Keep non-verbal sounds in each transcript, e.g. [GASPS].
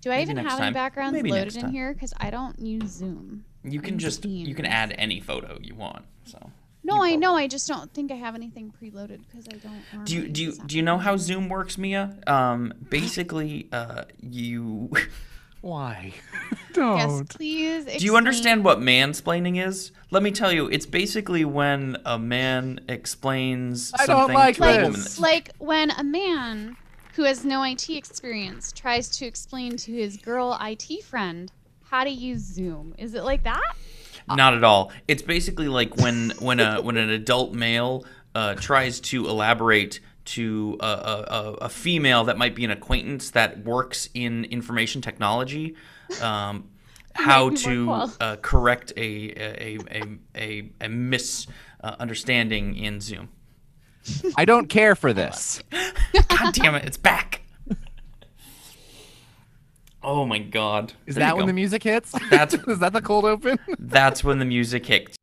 Do I Maybe even next have any time. backgrounds Maybe loaded next in time. here? Because I don't use Zoom. You can in just you can add any photo you want. So No, I know. I just don't think I have anything preloaded because I don't. do you do you do you know how Zoom works, Mia? Um, [LAUGHS] basically, uh, you [LAUGHS] Why? [LAUGHS] Don't. Yes, please. do you understand what mansplaining is? Let me tell you, it's basically when a man explains I don't something like to a woman. this. like when a man who has no IT experience tries to explain to his girl IT friend how to use Zoom. Is it like that? Not at all. It's basically like when when a when an adult male uh, tries to elaborate to a, a, a- female that might be an acquaintance that works in information technology, um, [LAUGHS] how to uh, correct a a a a, a misunderstanding in Zoom. I don't care for this. [LAUGHS] God damn it! It's back. Oh my god! Is There that when go. the music hits? [LAUGHS] That's- [LAUGHS] is that the cold open? That's when the music hits.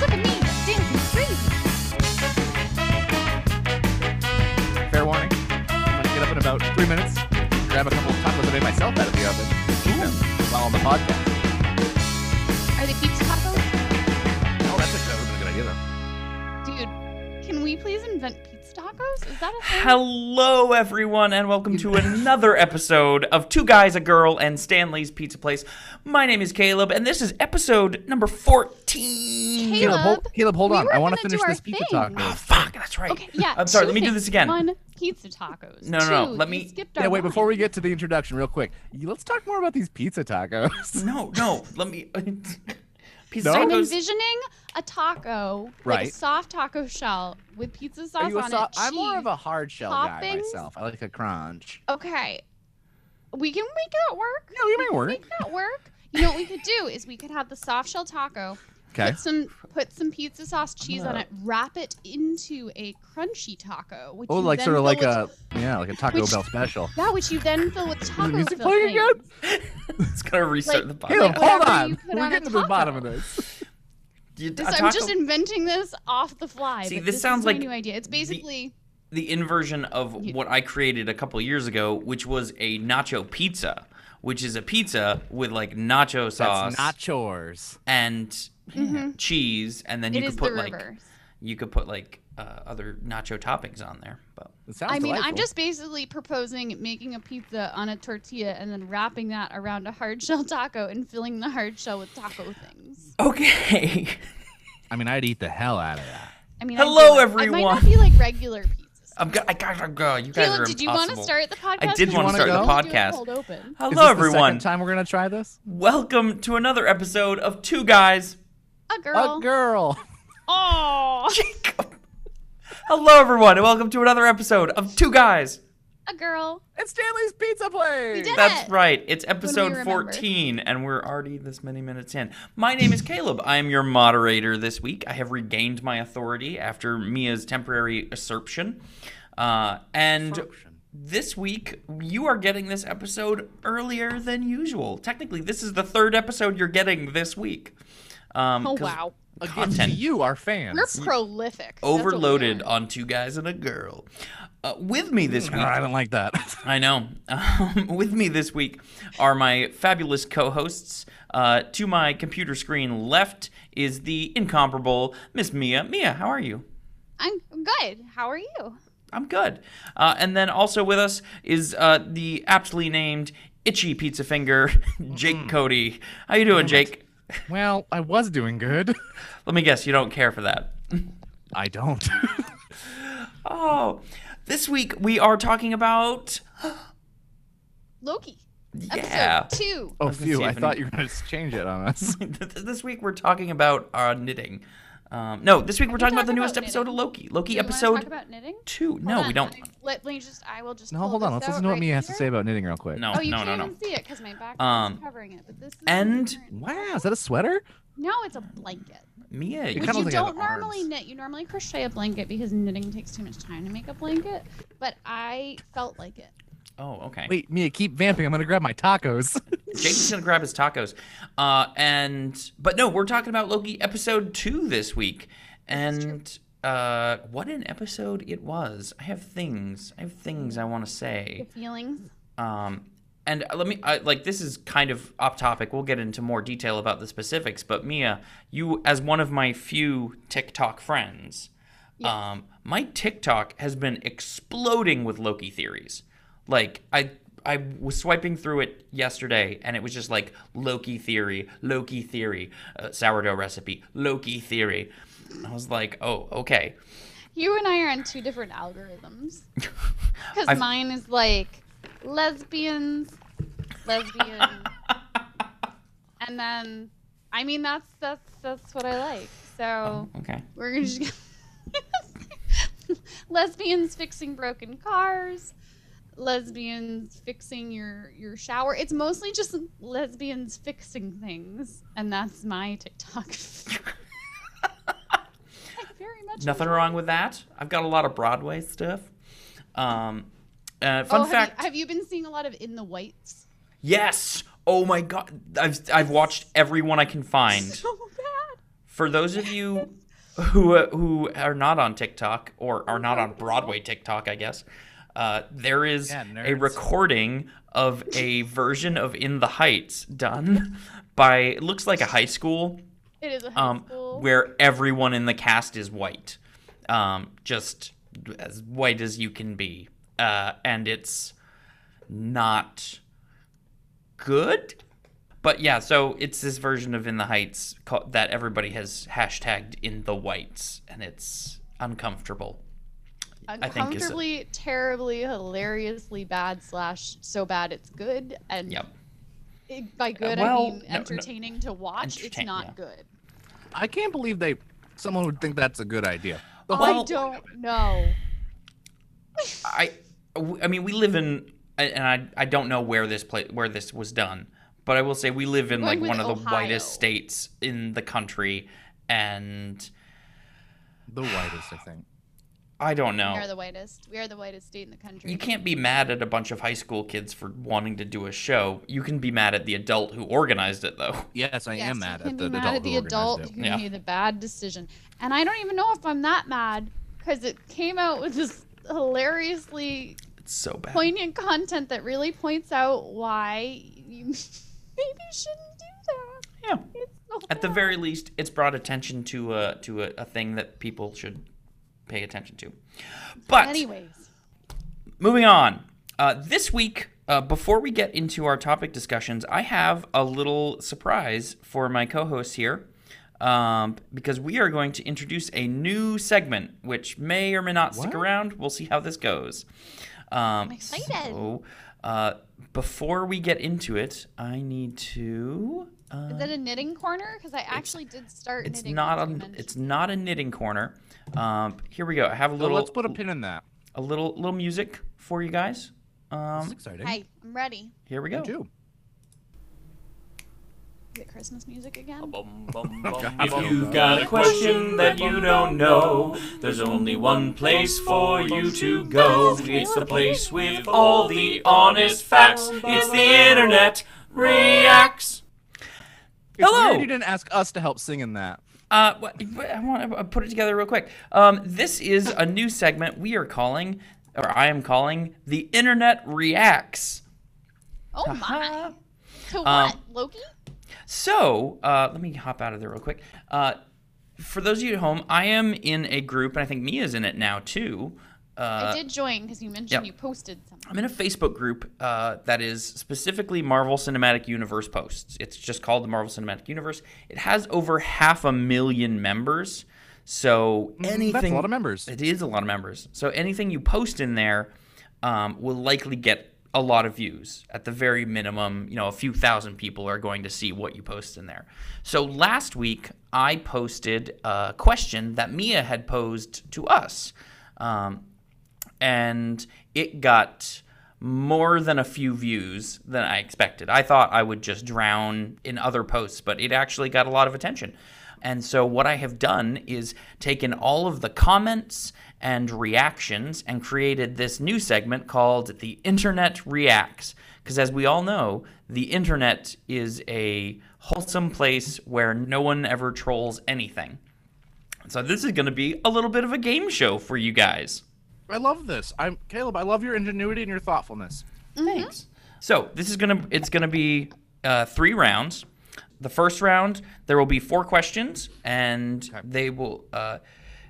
Look at me, dancing crazy. Fair warning. I'm gonna get up in about three minutes. Grab a couple of tacos I made myself out of the oven. Eat them while on the podcast. Are they pizza tacos? That's a, that would have been a good idea though. Dude, can we please invent pizza tacos? Is that a thing? Hello, everyone, and welcome to another episode of Two Guys, a Girl, and Stanley's Pizza Place. My name is Caleb, and this is episode number 14. Caleb, Caleb, hold, Caleb, hold we on. I want to finish do our this pizza thing. taco. Oh, fuck, that's right. Okay, yeah. I'm sorry, let me do this again. One, pizza tacos. No, no, no, Two, let you me- skipped Yeah, our wait, before we get to the introduction, real quick, let's talk more about these pizza tacos. No, no, let me. [LAUGHS] Pizza No? I'm envisioning a taco, like a soft taco shell with pizza sauce Are you a on so- it. I'm more of a hard shell guy myself. I like a crunch. Okay, we can make that work. Yeah, we may work. Make that work. You know what we could do is we could have the soft shell taco. Okay. Put some put some pizza sauce cheese on Oh. it. Wrap it into a crunchy taco. Which Oh, like sort of like with- a yeah, like a Taco Which- Bell special. Yeah, which you then fill with [LAUGHS] Is taco the music playing things. again? [LAUGHS] it's gonna restart Like, the Caleb, podcast. hold on. We're on getting to the bottom of this. [LAUGHS] You- This, a I'm just inventing this off the fly. See, but this this sounds is my like new idea. It's basically the inversion of You- what I created a couple years ago, which was a nacho pizza, which is a pizza with like nacho sauce That's not chores. and cheese, and then you Mm-hmm. it could put the like reverse. you could put like uh, other nacho toppings on there. But It sounds I mean, I'm just basically proposing making a pizza on a tortilla and then wrapping that around a hard shell [LAUGHS] taco and filling the hard shell with taco things. okay, [LAUGHS] I mean, I'd eat the hell out of that. I mean, Hello, I do like- I might not everyone. be like regular pizzas. I'm go- I gotta go. You guys are Caleb, did you want to start the podcast? I did wanna you start the wanna do it podcast. cold open? Is Hello, this the everyone. second time we're gonna try this? Welcome to another episode of Two Guys. A girl. A girl. Oh, [LAUGHS] Jacob. Hello, everyone, and welcome to another episode of Two Guys. a girl. It's Stanley's Pizza Place. We did That's it. right. It's episode 14, and we're already this many minutes in. My name is Caleb. I am your moderator this week. I have regained my authority after Mia's temporary usurpation. Uh, and Usurption. this week, you are getting this episode earlier than usual. Technically, this is the third episode you're getting this week. Um, Oh 'cause wow, Again, Content. to you, our fans. we're prolific. That's what we Overloaded on two guys and a girl. Uh, with me this week, I don't like that. [LAUGHS] I know. Um, [LAUGHS] with me this week are my fabulous co-hosts. Uh, to my computer screen left is the incomparable Miss Mia. Mia, how are you? I'm good. How are you? I'm good. Uh, and then also with us is uh, the aptly named Itchy Pizza Finger, [LAUGHS] Jake Cody. How you doing, Jake? Well, I was doing good. [LAUGHS] Let me guess, you don't care for that. I don't. [LAUGHS] Oh, this week we are talking about. [GASPS] Loki. Yeah. Episode two. oh, was phew! I if thought you were gonna change it on us. [LAUGHS] this week we're talking about uh, knitting. Um, no, this week we're talking about the newest about episode of? Loki. Loki Do you wanna episode talk about knitting? two. Hold No, on, we don't. Let me just. I will just. No, pull hold on. this Let's out listen to what right Mia has to say about knitting real quick. No, Oh, you no, can't no, no. even see it because my back Um, is covering it. But this is and- Wow, is that a sweater? no, it's a blanket. Mia, It Which kinda you looks like it don't normally arms. knit. You normally crochet a blanket because knitting takes too much time to make a blanket. But I felt like it. Oh, okay. Wait, Mia, keep vamping. I'm gonna grab my tacos. [LAUGHS] Jake's gonna grab his tacos. Uh, and but no, we're talking about Loki episode two this week, and uh, what an episode it was. I have things. I have things I want to say. The feelings. Um, and let me I, like this is kind of off topic. We'll get into more detail about the specifics. But Mia, you as one of my few TikTok friends, um, my TikTok has been exploding with Loki theories. Like I I was swiping through it yesterday, and it was just like Loki theory, Loki theory, uh, sourdough recipe, Loki theory. I was like, oh, okay. You and I are on two different algorithms. [LAUGHS] Because mine is like lesbians, lesbian, [LAUGHS] and then I mean that's that's that's what I like. So Okay. we're just [LAUGHS] lesbians fixing broken cars, lesbians fixing your your shower. It's mostly just lesbians fixing things, and that's my TikTok. Very much Nothing enjoy wrong with that. I've got a lot of Broadway stuff. Um, uh, fun oh, have fact. You, have you been seeing a lot of In the Whites? Yes. Oh my god. I've I've watched every one I can find. So bad. For those of you [LAUGHS] who uh, who are not on TikTok or are not on Broadway TikTok, I guess. Uh, there is Yeah, a recording of a version of In the Heights done by it looks like a high school It is a high um, school. where everyone in the cast is white, um, just as white as you can be, uh, and it's not good. But yeah, so it's this version of In the Heights ca- that everybody has hashtagged in the whites, and it's uncomfortable. I think is a- uncomfortably, terribly, hilariously bad slash so bad it's good. And Yep. it- by uh, good well, I mean no. entertaining to watch. It's not yeah. good. I can't believe they someone would think that's a good idea. The I whole don't know. I, I mean, we live in, and I, I don't know where this place, where this was done, but I will say we live in Going like one of the whitest states in the country, and the whitest, I think. I don't know. We are the whitest. We are the whitest state in the country. You can't be mad at a bunch of high school kids for wanting to do a show. You can be mad at the adult who organized it, though. [LAUGHS] Yes, I Yes, am you mad can at be the mad adult at the who adult organized who Yeah. made the bad decision. And I don't even know if I'm that mad because it came out with this hilariously It's so bad. poignant content that really points out why you [LAUGHS] maybe shouldn't do that. Yeah. It's so At the very least, it's brought attention to a to a, a thing that people should pay attention to. But Anyways, moving on. Uh, this week, uh, before we get into our topic discussions, I have a little surprise for my co-hosts here. Um, because we are going to introduce a new segment, which may or may not stick What? around. We'll see how this goes. Um, I'm excited. So, uh, before we get into it, I need to. Uh, is it a knitting corner? Because I actually did start it's knitting. not a it's not a knitting corner. Um, here we go. I have a So little let's put a pin in that. a little little music for you guys. That's Um, exciting. Hey, I'm ready. here we Me go. too. Is it Christmas music again? [LAUGHS] If you've got a question that you don't know, there's only one place for you to go. It's the place with all the honest facts. It's the internet reacts. It's Hello. weird you didn't ask us to help sing in that. Uh, I want to put it together real quick. Um, this is a new segment we are calling, or I am calling, the Internet Reacts. Oh my! To what? Um, Loki? So, uh, let me hop out of there real quick. Uh, for those of you at home, I am in a group, and I think Mia's in it now too. Uh, I did join because you mentioned yep. you posted something. I'm in a Facebook group uh, that is specifically Marvel Cinematic Universe posts. It's just called the Marvel Cinematic Universe. It has over half a million members. So anything Mm, That's a lot of members. It is a lot of members. So anything you post in there um, will likely get a lot of views. At the very minimum, you know, a few thousand people are going to see what you post in there. So last week I posted a question that Mia had posed to us. Um, and it got more than a few views than I expected. I thought I would just drown in other posts, but it actually got a lot of attention. And so, what I have done is taken all of the comments and reactions and created this new segment called The Internet Reacts. Because, as we all know, the internet is a wholesome place where no one ever trolls anything. So this is going to be a little bit of a game show for you guys. I love this. I'm Caleb. I love your ingenuity and your thoughtfulness. Thanks. So this is gonna it's gonna be uh, three rounds. The first round there will be four questions, and they will uh,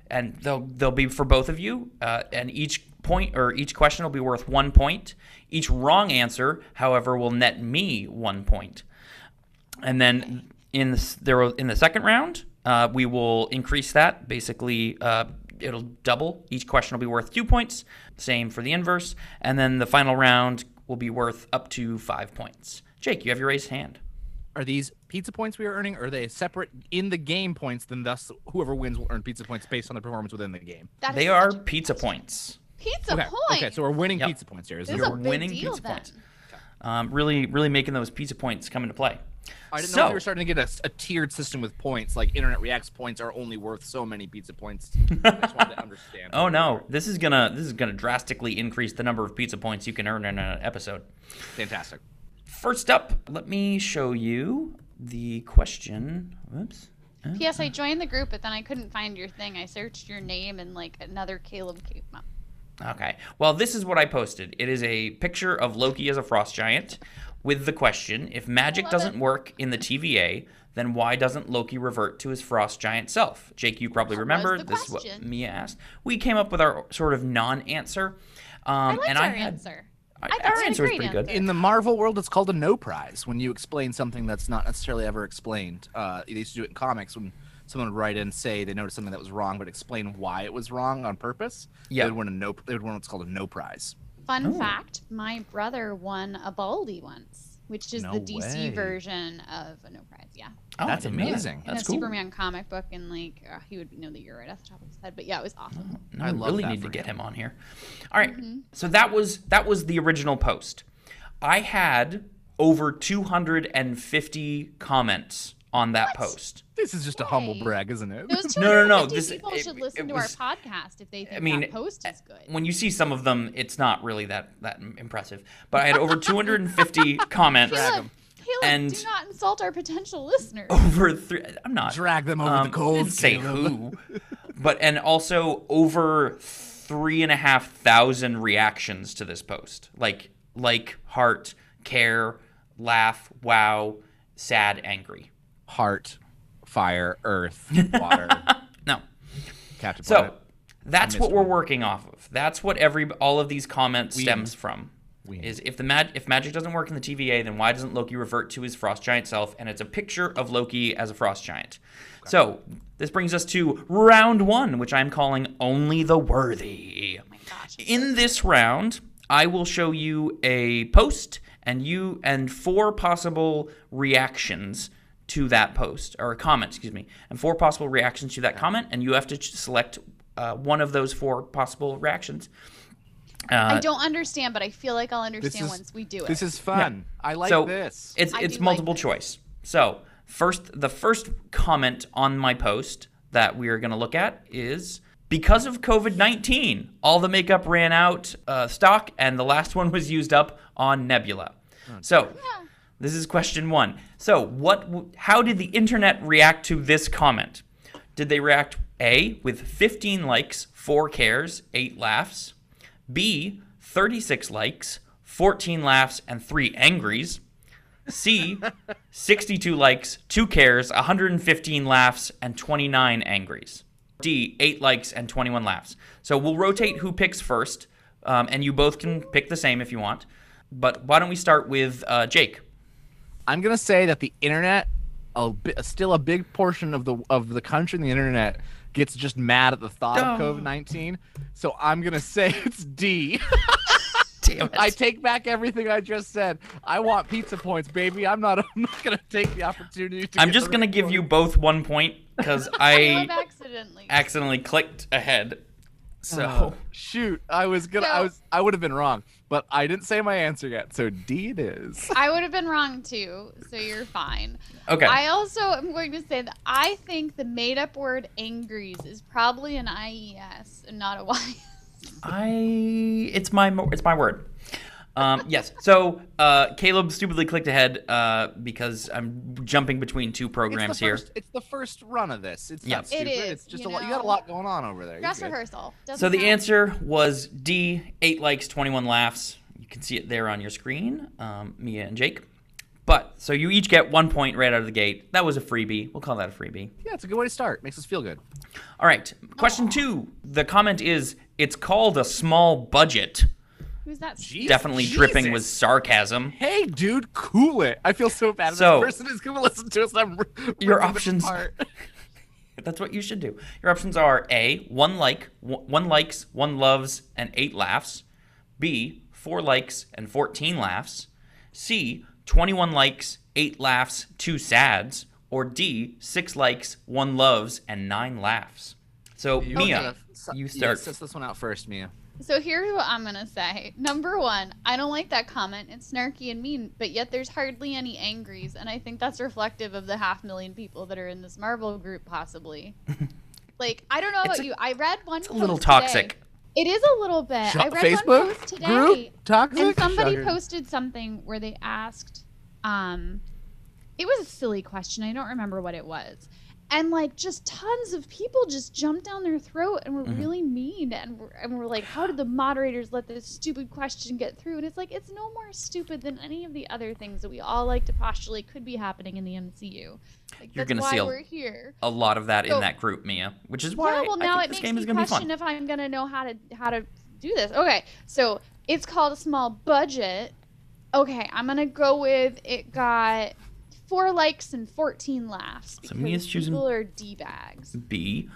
and they'll they'll be for both of you, uh, and each point or each question will be worth one point. Each wrong answer, however, will net me one point. And then in the, there will, in the second round, uh, we will increase that. Basically, uh, it'll double. Each question will be worth two points. Same for the inverse. And then the final round will be worth up to five points. Jake, you have your raised hand. Are these pizza points we are earning, or are they separate in the game points? Then thus, whoever wins will earn pizza points based on their performance within the game. That is They are such a- pizza points. pizza Okay. point. Okay, so we're winning Yep. pizza points here. Is This it- is a You're big winning deal pizza then. points. Um, really, really making those pizza points come into play. I didn't so, know if we were starting to get a, a tiered system with points, like Internet Reacts points are only worth so many pizza points. I just wanted to [LAUGHS] understand. Oh no, this is gonna this is gonna drastically increase the number of pizza points you can earn in an episode. Fantastic. First up, let me show you the question. Whoops. P.S. I joined the group, but then I couldn't find your thing. I searched your name and like another Caleb came up. Okay. Well, this is what I posted. It is a picture of Loki as a frost giant with the question if magic doesn't it. work in the TVA, then why doesn't Loki revert to his frost giant self? Jake, you probably That remember the this is what. Mia asked. We came up with our sort of non answer. Um, I liked and our I had, answer. I- I our you had a answer was great pretty good. In the Marvel world, it's called a no prize when you explain something that's not necessarily ever explained. Uh, they used to do it in comics when someone would write in say they noticed something that was wrong, but explain why it was wrong on purpose. Yeah. They would win a no. They would win what's called a no prize. Fun Oh. fact: My brother won a Baldy once, which is No the DC way. version of a no prize. Yeah, Oh, I That's didn't that. amazing. in That's a cool. Superman comic book, and like uh, he would know the year right off the top of his head. But yeah, it was awesome. No, I I love really that need to for get him. him on here. All right, Mm-hmm. So that was that was the original post. I had over 250 comments on that post. This is just a humble brag, isn't it? Those [LAUGHS] No, no, no, this- people it- should it listen to was- our podcast if they think mean, that post is good. When you see some of them, it's not really that that impressive. But I had over 250 [LAUGHS] comments. Drag Caleb, 'em. Caleb, And- do not insult our potential listeners. Over three, I'm not Drag them over Um, the coals. didn't say Caleb. who, but and also over three and a half thousand reactions to this post, like like, heart, care, laugh, wow, sad, angry. Heart, fire, earth, [LAUGHS] water. No, Captain so Planet. that's what we're one. working off of. That's what every all of these comments stems from. Ween. Is if the mag- if magic doesn't work in the TVA, then why doesn't Loki revert to his frost giant self? And it's a picture of Loki as a frost giant. So this brings us to round one, which I'm calling only the worthy. Oh my gosh. In this round, I will show you a post and you and four possible reactions to that post or a comment, excuse me, and four possible reactions to that comment, and you have to select uh, one of those four possible reactions. I don't understand, but I feel like I'll understand is- once we do it. This is fun. I like so this. it's it's do like multiple choice. So first, the first comment on my post that we are going to look at is because of COVID nineteen, all the makeup ran out uh, stock, and the last [LAUGHS] one was used up on Nebula. So. This is question one. So, what? How did the internet react to this comment? Did they react A with 15 likes, 4 cares, 8 laughs? B 36 likes, 14 laughs, and 3 angries? C 62 likes, 2 cares, 115 laughs, and 29 angries? D 8 likes and 21 laughs. So we'll rotate who picks first, um, and you both can pick the same if you want. But why don't we start with uh, Jake? I'm gonna say that the internet, a bi- still a big portion of the of the country and the internet gets just mad at the thought of Oh. COVID nineteen. So I'm gonna [LAUGHS] say it's D. Damn it. I take back everything I just said. I want pizza points, baby. I'm not. [LAUGHS] I'm not gonna take the opportunity. To I'm just gonna give one. you both one point because [LAUGHS] I accidentally. accidentally clicked ahead. So Oh, shoot, I was gonna. I was. I would have been wrong, but I didn't say my answer yet. So D it is. [LAUGHS] I would have been wrong too, so you're fine. okay, I also am going to say that I think the made up word angries is probably an IES and not a YS. I it's my it's my word. Um, yes. So uh, Caleb stupidly clicked ahead uh, because I'm jumping between two programs it's here. First, it's the first run of this. It's Yeah. not stupid. is, It's just you a lot. You got a lot going on over there. You're Dress rehearsal. Doesn't So the count. answer was D. Eight likes, 21 laughs. You can see it there on your screen, um, Mia and Jake. But so you each get one point right out of the gate. That was a freebie. We'll call that a freebie. Yeah, it's a good way to start. Makes us feel good. All right. Question two. The comment is it's called a small budget. Who's that? Jeez. Definitely dripping with sarcasm. Hey, dude, cool it. I feel so bad. So- this person is gonna listen to us. I'm Your options- apart. [LAUGHS] That's what you should do. Your options are A, one like, one likes, one loves, and eight laughs. B, four likes and 14 laughs. C, 21 likes, eight laughs, two sads. Or D, six likes, one loves, and nine laughs. So, You Mia, gotta- so- you yeah, start. Set this one out first, Mia. So here's what I'm gonna say. Number one, I don't like that comment. It's snarky and mean, but yet there's hardly any angries, and I think that's reflective of the half million people that are in this Marvel group, possibly. [LAUGHS] like I don't know It's about a- you. I read one. It's a little post today. toxic. It is a little bit. Shut- I read Facebook one post today, group toxic. and somebody posted something where they asked, um, it was a silly question. I don't remember what it was. And like just tons of people just jumped down their throat and were Mhm. really mean and were, and were like, "How did the moderators let this stupid question get through?" And it's like it's no more stupid than any of the other things that we all like to postulate could be happening in the MCU. Like, You're that's gonna why see a- we're here. A lot of that in that group, Mia, which is why Yeah, well, I now think it this makes game me is going to be question fun. if I'm gonna know how to how to do this. Okay, so it's called a small budget. Okay, I'm gonna go with it got four likes and 14 laughs. So Mia's because choosing- people are d bags. B,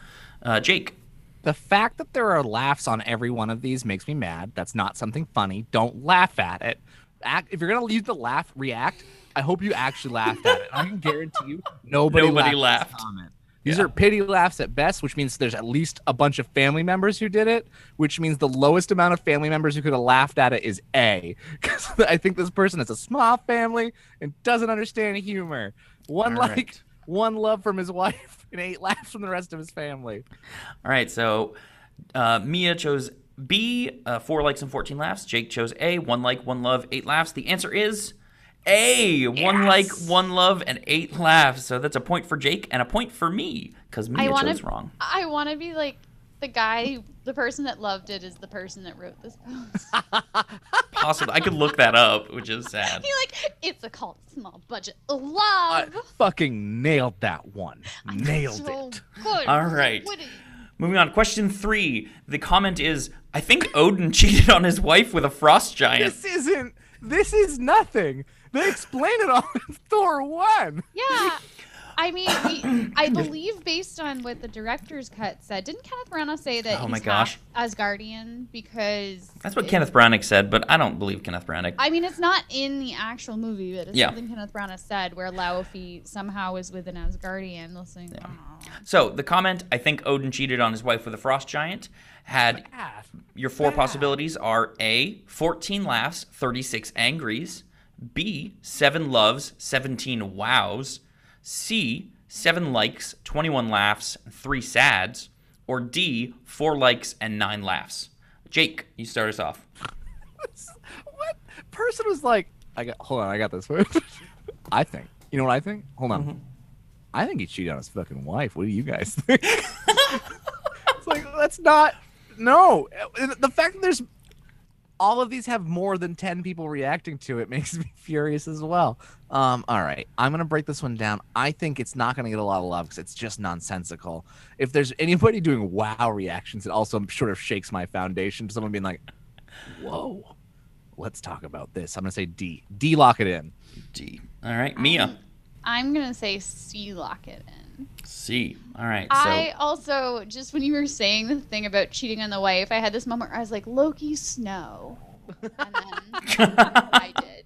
uh, Jake. The fact that there are laughs on every one of these makes me mad. That's not something funny. Don't laugh at it. Act, if you're gonna use the laugh react, I hope you actually laughed at it. I can guarantee you [LAUGHS] nobody, Nobody laughed. at this laughed. These Yeah. are pity laughs at best, which means there's at least a bunch of family members who did it, which means the lowest amount of family members who could have laughed at it is A. [LAUGHS] Because I think this person has a small family and doesn't understand humor. One All like, right. one love from his [LAUGHS] wife, and eight laughs from the rest of his family. All right, so uh, Mia chose B, uh, four likes and 14 laughs. Jake chose A, one like, one love, eight laughs. The answer is A, one like, one love, and eight laughs. So that's a point for Jake and a point for me because Mia I wanna- chose wrong. I want to be like the guy, the person that loved it is the person that wrote this post. [LAUGHS] Possibly, I could look that up, which is sad. He like it's a cult, small budget love. I fucking nailed that one. I'm Nailed so it. Good. All right. Moving on, question three. The comment is I think Odin [LAUGHS] cheated on his wife with a frost giant. This isn't. This is nothing. They explain it all in Thor one. Yeah. I mean, we, [COUGHS] I believe based on what the director's cut said, didn't Kenneth Branagh say that Oh he's my gosh. half Asgardian because That's what it- Kenneth Branagh said, but I don't believe Kenneth Branagh. I mean, it's not in the actual movie, but it's Yeah. something Kenneth Branagh said where Laufey somehow is with an Asgardian. Listening, I don't. So the comment, I think Odin cheated on his wife with a frost giant, had your four Bad. possibilities are A, 14 laughs, 36 angries, B, 7 loves, 17 wows, C, 7 likes, 21 laughs, 3 sads, or D, 4 likes and 9 laughs. Jake, you start us off. [LAUGHS] what person was like? I got. Hold on. I got this. [LAUGHS] I think. You know what I think? Hold on. Mm-hmm. I think he cheated on his fucking wife. What do you guys [LAUGHS] think? it's like that's not. No, the fact that there's all of these have more than 10 people reacting to it [LAUGHS] makes me furious as well. Um, all right, I'm gonna break this one down. I think it's not gonna get a lot of love because it's just nonsensical. If there's anybody [LAUGHS] doing wow reactions, it also sort of shakes my foundation to someone being like, "Whoa, let's talk about this." I'm gonna say D. D. Lock it in. D. All right, Mia. Um, I'm gonna say C. Lock it in. C. All right. So I also just when you were saying the thing about cheating on the wife, I had this moment where I was like, Loki Snow, and then [LAUGHS] I did.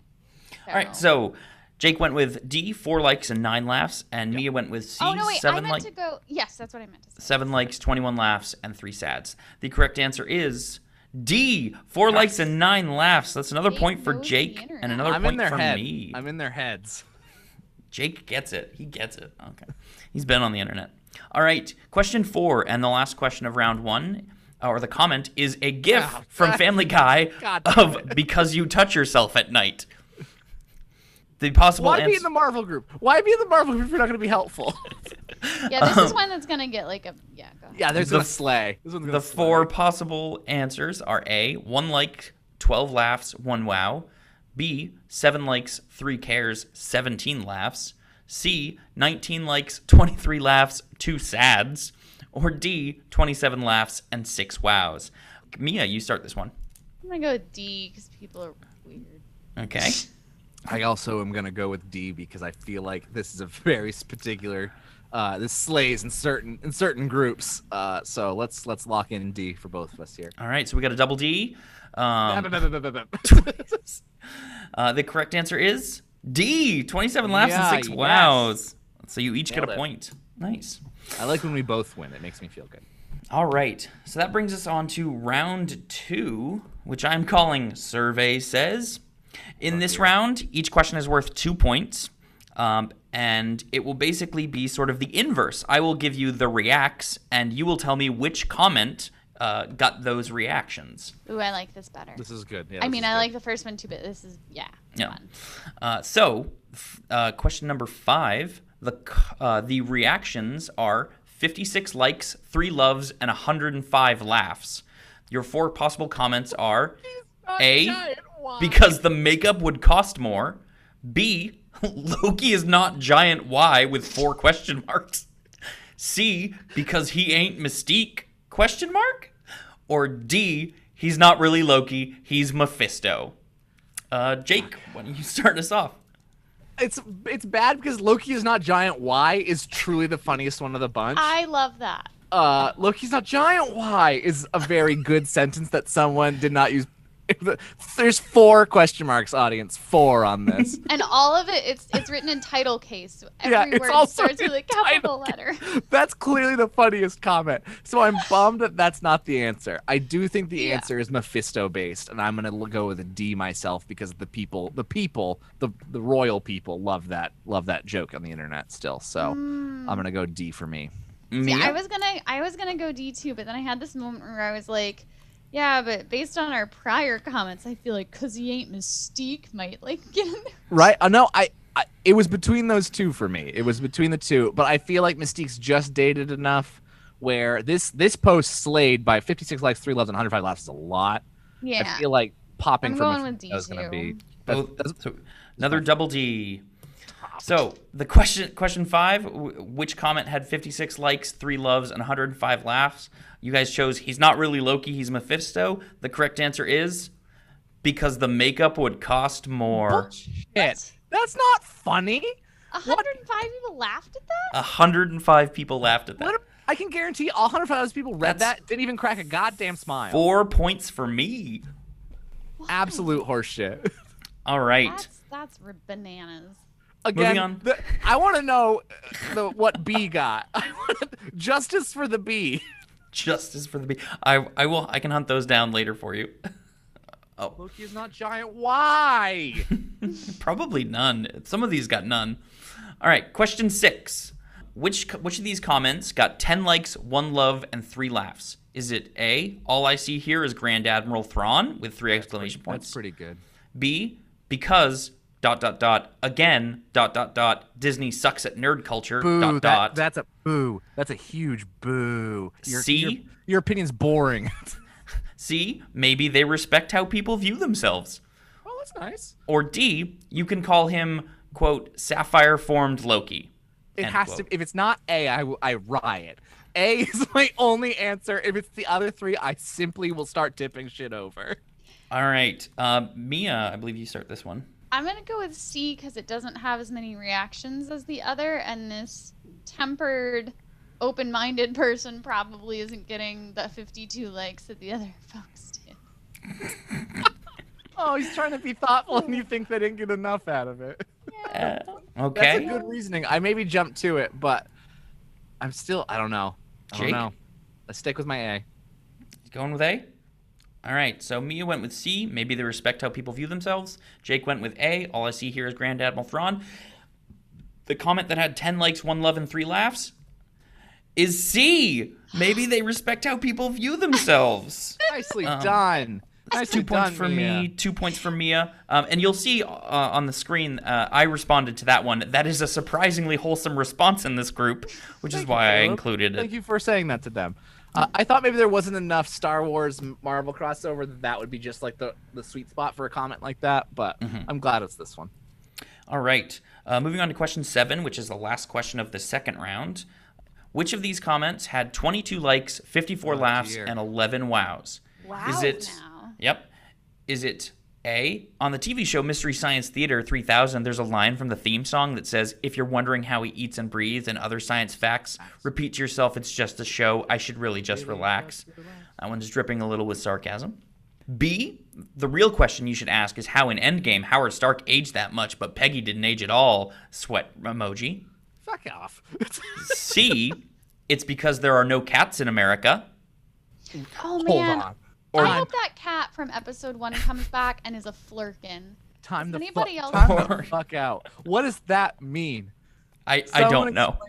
All right, so Jake went with D, four likes and nine laughs, and Mia went with C, oh no, wait, I seven meant likes, to go. Yes, that's what I meant to say. seven likes, twenty-one laughs, and three sads. The correct answer is D, four likes and nine laughs. That's another Jake point for Jake and another I'm point in their for head. me. I'm in their heads. Jake gets it. He gets it. Okay, he's been on the internet. All right, question four and the last question of round one. Uh, or the comment is a gif Oh, from God. Family Guy [LAUGHS] God of because you touch yourself at night. The possible Why be in the Marvel group? Why be in the Marvel group if you're not going to be helpful? [LAUGHS] Yeah, this is um, one that's gonna get like a yeah. Go ahead. yeah, there's The- gonna slay. This one's gonna The slay. four possible answers are A, one like, 12 laughs, one wow. B, seven likes, three cares, 17 laughs. C, 19 likes, 23 laughs, two sads. Or D, 27 laughs and six wows. Mia, you start this one. I'm gonna go with D because people are weird. Okay. I also am gonna go with D because I feel like this is a [LAUGHS] very particular. Uh, this slays in certain in certain groups. Uh, so let's let's lock in D for both of us here. All right, so we got a double D. Um, [LAUGHS] That's [LAUGHS] uh, the correct answer is D, 27 laughs and six Yeah, wows. So you each get a it. point. Nice. I like when we both win. It makes me feel good. All right. So that brings us on to round two, which I'm calling Survey Says. In this round, each question is worth two points. Um, and it will basically be sort of the inverse. I will give you the reacts, and you will tell me which comment uh, got those reactions. Ooh, I like this better. This is good. Yeah, I mean, I good. like the first one too, but this is yeah, Yeah. fun. Uh, so, uh, question number five: the uh, the reactions are 56 likes, three loves, and 105 laughs. Your four possible comments are A, because the makeup would cost more. B, [LAUGHS] Loki is not giant Y with four question marks. C, because he ain't Mystique? Question mark. Or D, he's not really Loki, he's Mephisto. Uh, Jake, why don't you [LAUGHS] start us off? It's it's bad because Loki is not giant. Y is truly the funniest one of the bunch. I love that. uh, Loki's not giant. Y is a very good sentence that someone did not use. [LAUGHS] There's four question marks, audience. Four on this. [LAUGHS] And all of it, it's it's written in title case. So every Yeah, it's word also starts with a capital letter. [LAUGHS] That's clearly the funniest comment. So I'm bummed that that's not the answer. I do think the Yeah. answer is Mephisto based, and I'm gonna go with a D myself because the people, the people, the the royal people love that love that joke on the internet still. So mm. I'm gonna go D for me. See, Mia? I was gonna I was gonna go D too, but then I had this moment where I was like, yeah, but based on our prior comments, I feel like cause he ain't Mystique might like get in there. Right? Uh, no, I, I. It was between those two for me. It was between the two, but I feel like Mystique's just dated enough where this this post slayed by 56 likes, three loves, and 105 laughs is a lot. Yeah. I feel like popping I'm from going with is gonna be. Oh, That's, that's, so another double D. So the question, question five, which comment had 56 likes, three loves, and 105 laughs? You guys chose he's not really Loki, he's Mephisto. The correct answer is because the makeup would cost more. shit. That's not funny. 105 people laughed at that. 105 people laughed at that. What? I can guarantee all 105 of those people read That's- that, didn't even crack a goddamn smile. Four points for me. Absolute horseshit. [LAUGHS] All right. That's that's bananas. Again, on. the- I want to know uh, the, what B got. [LAUGHS] Justice for the B. Justice for the bee. I I will I can hunt those down later for you. [LAUGHS] oh, Loki is not giant. Why? [LAUGHS] probably none. Some of these got none. All right, question 6. Which which of these comments got 10 likes, 1 love and 3 laughs? Is it A, all I see here is Grand Admiral Thrawn with 3 exclamation points? That's pretty good. B, because dot dot dot again dot dot dot Disney sucks at nerd culture Boo. dot that- dot. That's a boo. That's a huge boo. Your, See? Your, your opinion's boring. [LAUGHS] See, maybe they respect how people view themselves. well, that's nice. Or D, you can call him, quote, sapphire formed Loki. It has quote. to. If it's not A, I, I riot. A [LAUGHS] is my only answer. If it's the other three, I simply will start tipping shit over. All right. Uh, Mia, I believe you start this one. I'm gonna go with C because it doesn't have as many reactions as the other, and this tempered, open-minded [LAUGHS] person probably isn't getting the 52 likes that the other [LAUGHS] folks did. [LAUGHS] Oh, he's trying to be thoughtful, and you think they didn't get enough out of it. Uh, That's a good reasoning. I maybe jumped to it, but I'm still. I don't know. I don't Jake? know. Let's stick with my A. Going with A? All right. So Mia went with C. Maybe they respect how people view themselves. Jake went with A. All I see here is Grand Admiral Thrawn. The comment that had 10 likes, 1 love, and 3 laughs is C. Maybe they respect how people view themselves. [LAUGHS] Nicely Um, done. Nicely two points done, for Mia. me, two points for Mia. Um, and you'll see uh, on the screen, uh, I responded to that one. That is a surprisingly wholesome response in this group, which is why you, I included Thank it. you for saying that to them. Uh, I thought maybe there wasn't enough Star Wars Marvel crossover that that would be just like the, the sweet spot for a comment like that, but Mm-hmm. I'm glad it's this one. All right. Uh, moving on to question seven, which is the last question of the second round. Which of these comments had 22 likes, 54 Oh, laughs, dear. and 11 wows? Wow. Is it? Now. Yep. Is it A? On the TV show Mystery Science Theater 3000, there's a line from the theme song that says, "If you're wondering how he eats and breathes and other science facts, repeat to yourself, it's just a show. I should really just relax." That one's dripping a little with sarcasm. B, the real question you should ask is how in Endgame Howard Stark aged that much, but Peggy didn't age at all. Sweat emoji. Fuck off. C, it's because there are no cats in America. Oh Hold man. On. Or I hope that cat from episode one comes back and is a Flerken. time Does the anybody fuck, else- time the fuck out. What does that mean? I, I Someone don't know. [LAUGHS]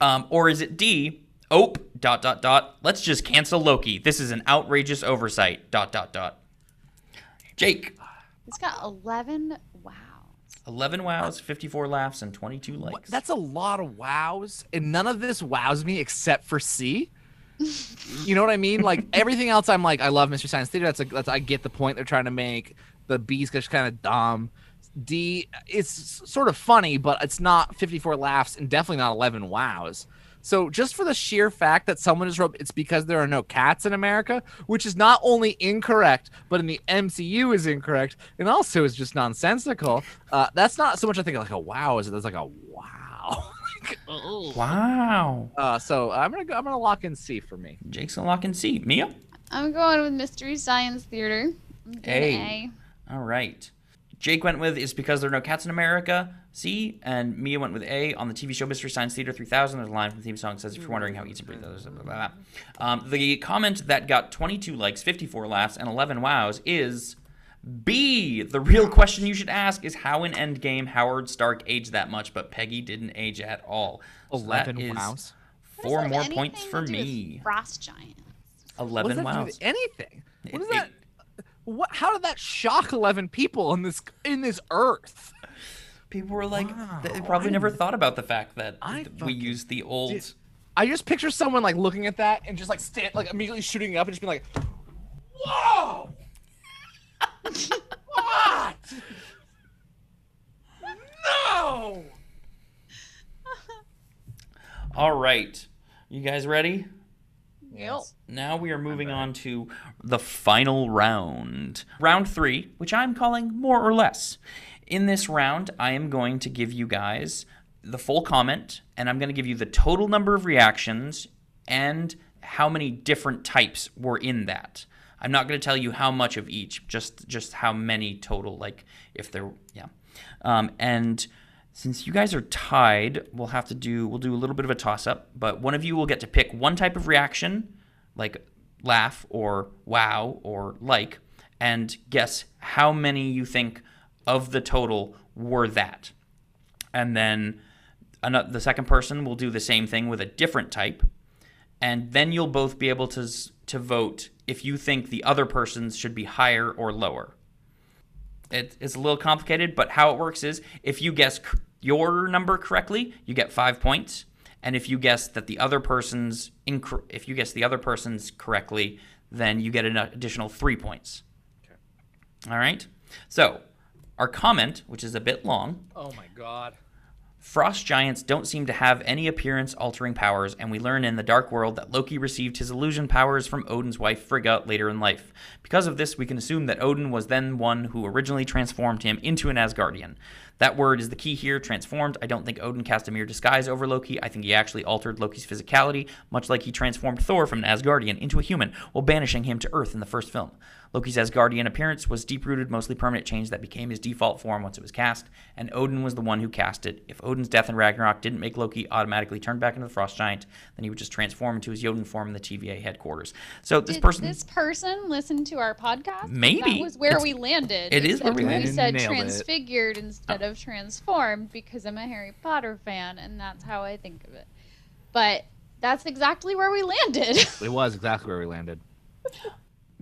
Um, or is it D? Ope dot dot dot. Let's just cancel Loki. This is an outrageous oversight. Dot dot dot. Jake, It's got 11. Wow. eleven wows, fifty-four laughs, and twenty-two likes. That's a lot of wows, and none of this wows me except for C. you know what I mean? Like [LAUGHS] everything else, I'm like, I love Mr. Science Theater. That's a, that's I get the point they're trying to make. The B's just kind of dumb. D, it's sort of funny, but it's not 54 laughs and definitely not 11 wows. So just for the sheer fact that someone just wrote it's because there are no cats in America, which is not only incorrect, but in the MCU is incorrect, and also is just nonsensical. Uh, that's not so much I think like a wow, is it? That's like a wow. [LAUGHS] Like, oh. wow. Uh, so I'm gonna go, I'm gonna lock in C for me. Jake's a lock and C. Mia. I'm going with Mystery Science Theater. I'm A. All right. Jake went with is because there are no cats in America. C and Mia went with A on the TV show Mystery Science Theater 3000. There's a line from the theme song that says, "If you're wondering how he eats and breathes." Blah, blah, blah, blah. Um, the comment that got 22 likes, 54 laughs, and 11 wows is B. The real question you should ask is how in Endgame Howard Stark aged that much, but Peggy didn't age at all. So 11 is wows. Four more points for to do with me. Frost Giants. What 11 does that wows. with anything? What It- is that? What? How did that shock 11 people in this in this Earth? People were like, Wow. they probably I- never thought about the fact that I we fucking used the old. did- I just picture someone like looking at that and just like stand like immediately shooting up and just being like, "Whoa! What? No!" All right. You guys ready? Yep. Now we are moving on to the final round. Round three, which I'm calling more or less. In this round, I am going to give you guys the full comment, and I'm going to give you the total number of reactions and how many different types were in that. I'm not going to tell you how much of each, just just how many total. Like if there, yeah. Um, and since you guys are tied, we'll have to do we'll do a little bit of a toss up, but one of you will get to pick one type of reaction, like laugh or wow or like, and guess how many you think of the total were that. And then ano- the second person will do the same thing with a different type, and then you'll both be able to to vote if you think the other person's should be higher or lower it, it's a little complicated, but how it works is if you guess c- your number correctly, you get five points, and if you guess that the other person's inc- if you guess the other person's correctly, then you get an additional three points. Okay. All right. So our comment, which is a bit long, Oh my god. Frost giants don't seem to have any appearance altering powers, and we learn in the Dark World that Loki received his illusion powers from Odin's wife Frigga later in life. Because of this, we can assume that Odin was then one who originally transformed him into an Asgardian. That word is the key here, transformed. I don't think Odin cast a mere disguise over Loki. I think he actually altered Loki's physicality, much like he transformed Thor from an Asgardian into a human while banishing him to Earth in the first film. Loki's Asgardian appearance was deep rooted, mostly permanent change that became his default form once it was cast, and Odin was the one who cast it. If Odin's death in Ragnarok didn't make Loki automatically turn back into the Frost Giant, then he would just transform into his Jotun form in the TVA headquarters. So this Did person. this person listen to our podcast? Maybe. That was where It's- we landed. it is where we landed. We said Nailed it. transfigured instead of transformed because I'm a Harry Potter fan, and that's how I think of it. But That's exactly where we landed. [LAUGHS] It was exactly where we landed.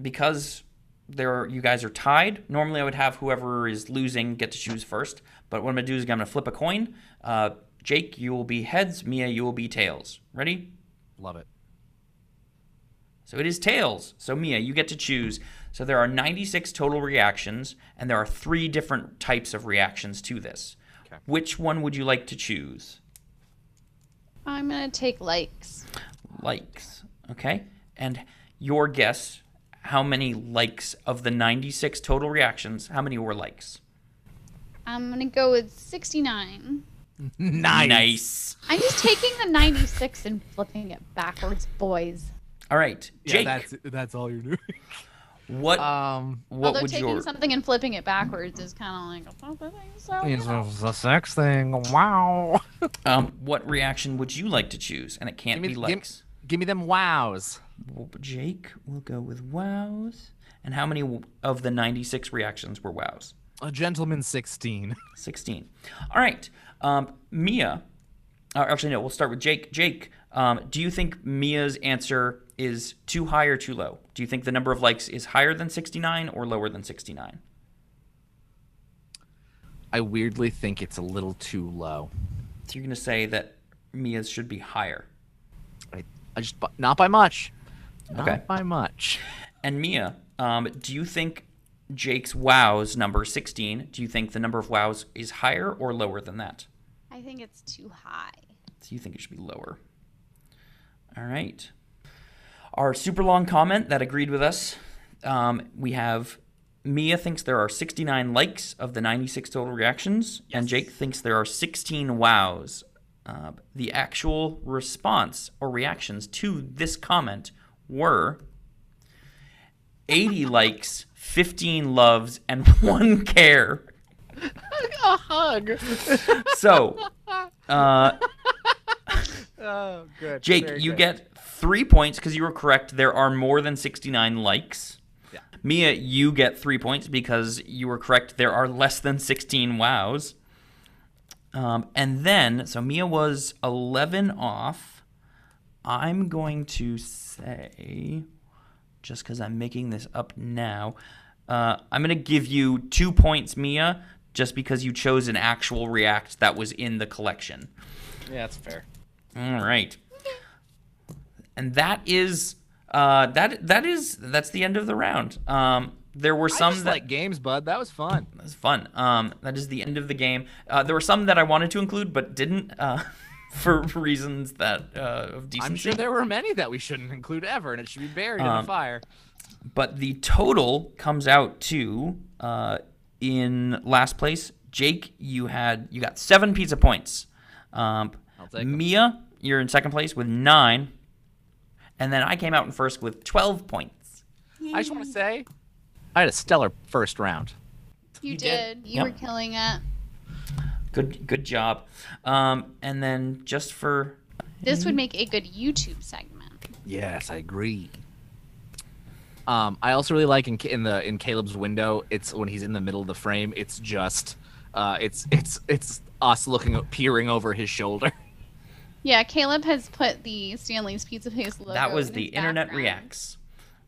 because there are, you guys are tied. Normally, I would have whoever is losing get to choose first. But what I'm gonna do is I'm gonna flip a coin. Uh, Jake, you will be heads. Mia, you will be tails. Ready? Love it. So it is tails. So Mia, you get to choose. So there are 96 total reactions, and there are three different types of reactions to this. Okay. Which one would you like to choose? I'm gonna take likes. Likes. Okay. And your guess, how many likes of the 96 total reactions, how many were likes? I'm gonna go with 69. [LAUGHS] Nice. Nice. I'm just taking the 96 and flipping it backwards, boys. All right. Jake. Yeah, that's that's all you're doing. [LAUGHS] what Um, what Although would taking your something and flipping it backwards is kind of like oh, that thing's so it's the sex thing. Wow. [LAUGHS] um what reaction would you like to choose? And it can't Give me- be give- likes. Give me them wows. Well, Jake will go with wows. And how many of the 96 reactions were wows? A gentleman 16. [LAUGHS] 16. All right. Um, Mia, uh, actually, no, we'll start with Jake. Jake, um, do you think Mia's answer is too high or too low? Do you think the number of likes is higher than 69 or lower than 69? I weirdly think it's a little too low. So you're going to say that Mia's should be higher. I, I just not by much. Not Okay. by much. And Mia, um, do you think Jake's wows number 16, do you think the number of wows is higher or lower than that? I think it's too high. So you think it should be lower. All right. Our super long comment that agreed with us. Um, we have Mia thinks there are 69 likes of the 96 total reactions, and Jake thinks there are 16 wows. Uh, the actual response or reactions to this comment were 80 [LAUGHS] likes, 15 loves, and [LAUGHS] one care. A hug. So, uh, [LAUGHS] Oh, good. Jake, you get three points because you were correct. There are more than 69 likes. Yeah. Mia, you get three points because you were correct. There are less than 16 wows. Um, and then, so Mia was 11 off. I'm going to say, just because I'm making this up now, uh, I'm going to give you two points, Mia, just because you chose an actual react that was in the collection. Yeah, that's fair. All right. And that is uh that that is that's the end of the round. Um there were Some some I just that like games, bud. That was fun. that was fun. Um that is the end of the game. Uh there were some that I wanted to include but didn't uh [LAUGHS] for reasons that uh of decency. I'm sure there were many that we shouldn't include ever, and it should be buried in Um, the fire. but the total comes out to uh, in last place. Jake, you had you got seven pizza points. Um, I'll take 'em. Mia, you're in second place with nine, and then I came out in first with twelve points. I just want to say, I had a stellar first round. You, You did. did. You Yep. were killing it. Good, good job. Um, and then just for This would make a good YouTube segment. Yes, I agree. Um, I also really like in, in the in Caleb's window. It's when he's in the middle of the frame. It's just, uh, it's it's it's us looking peering over his shoulder. [LAUGHS] Yeah, Caleb has put the Stanley's Pizza Place logo. that was in the his internet background. reacts.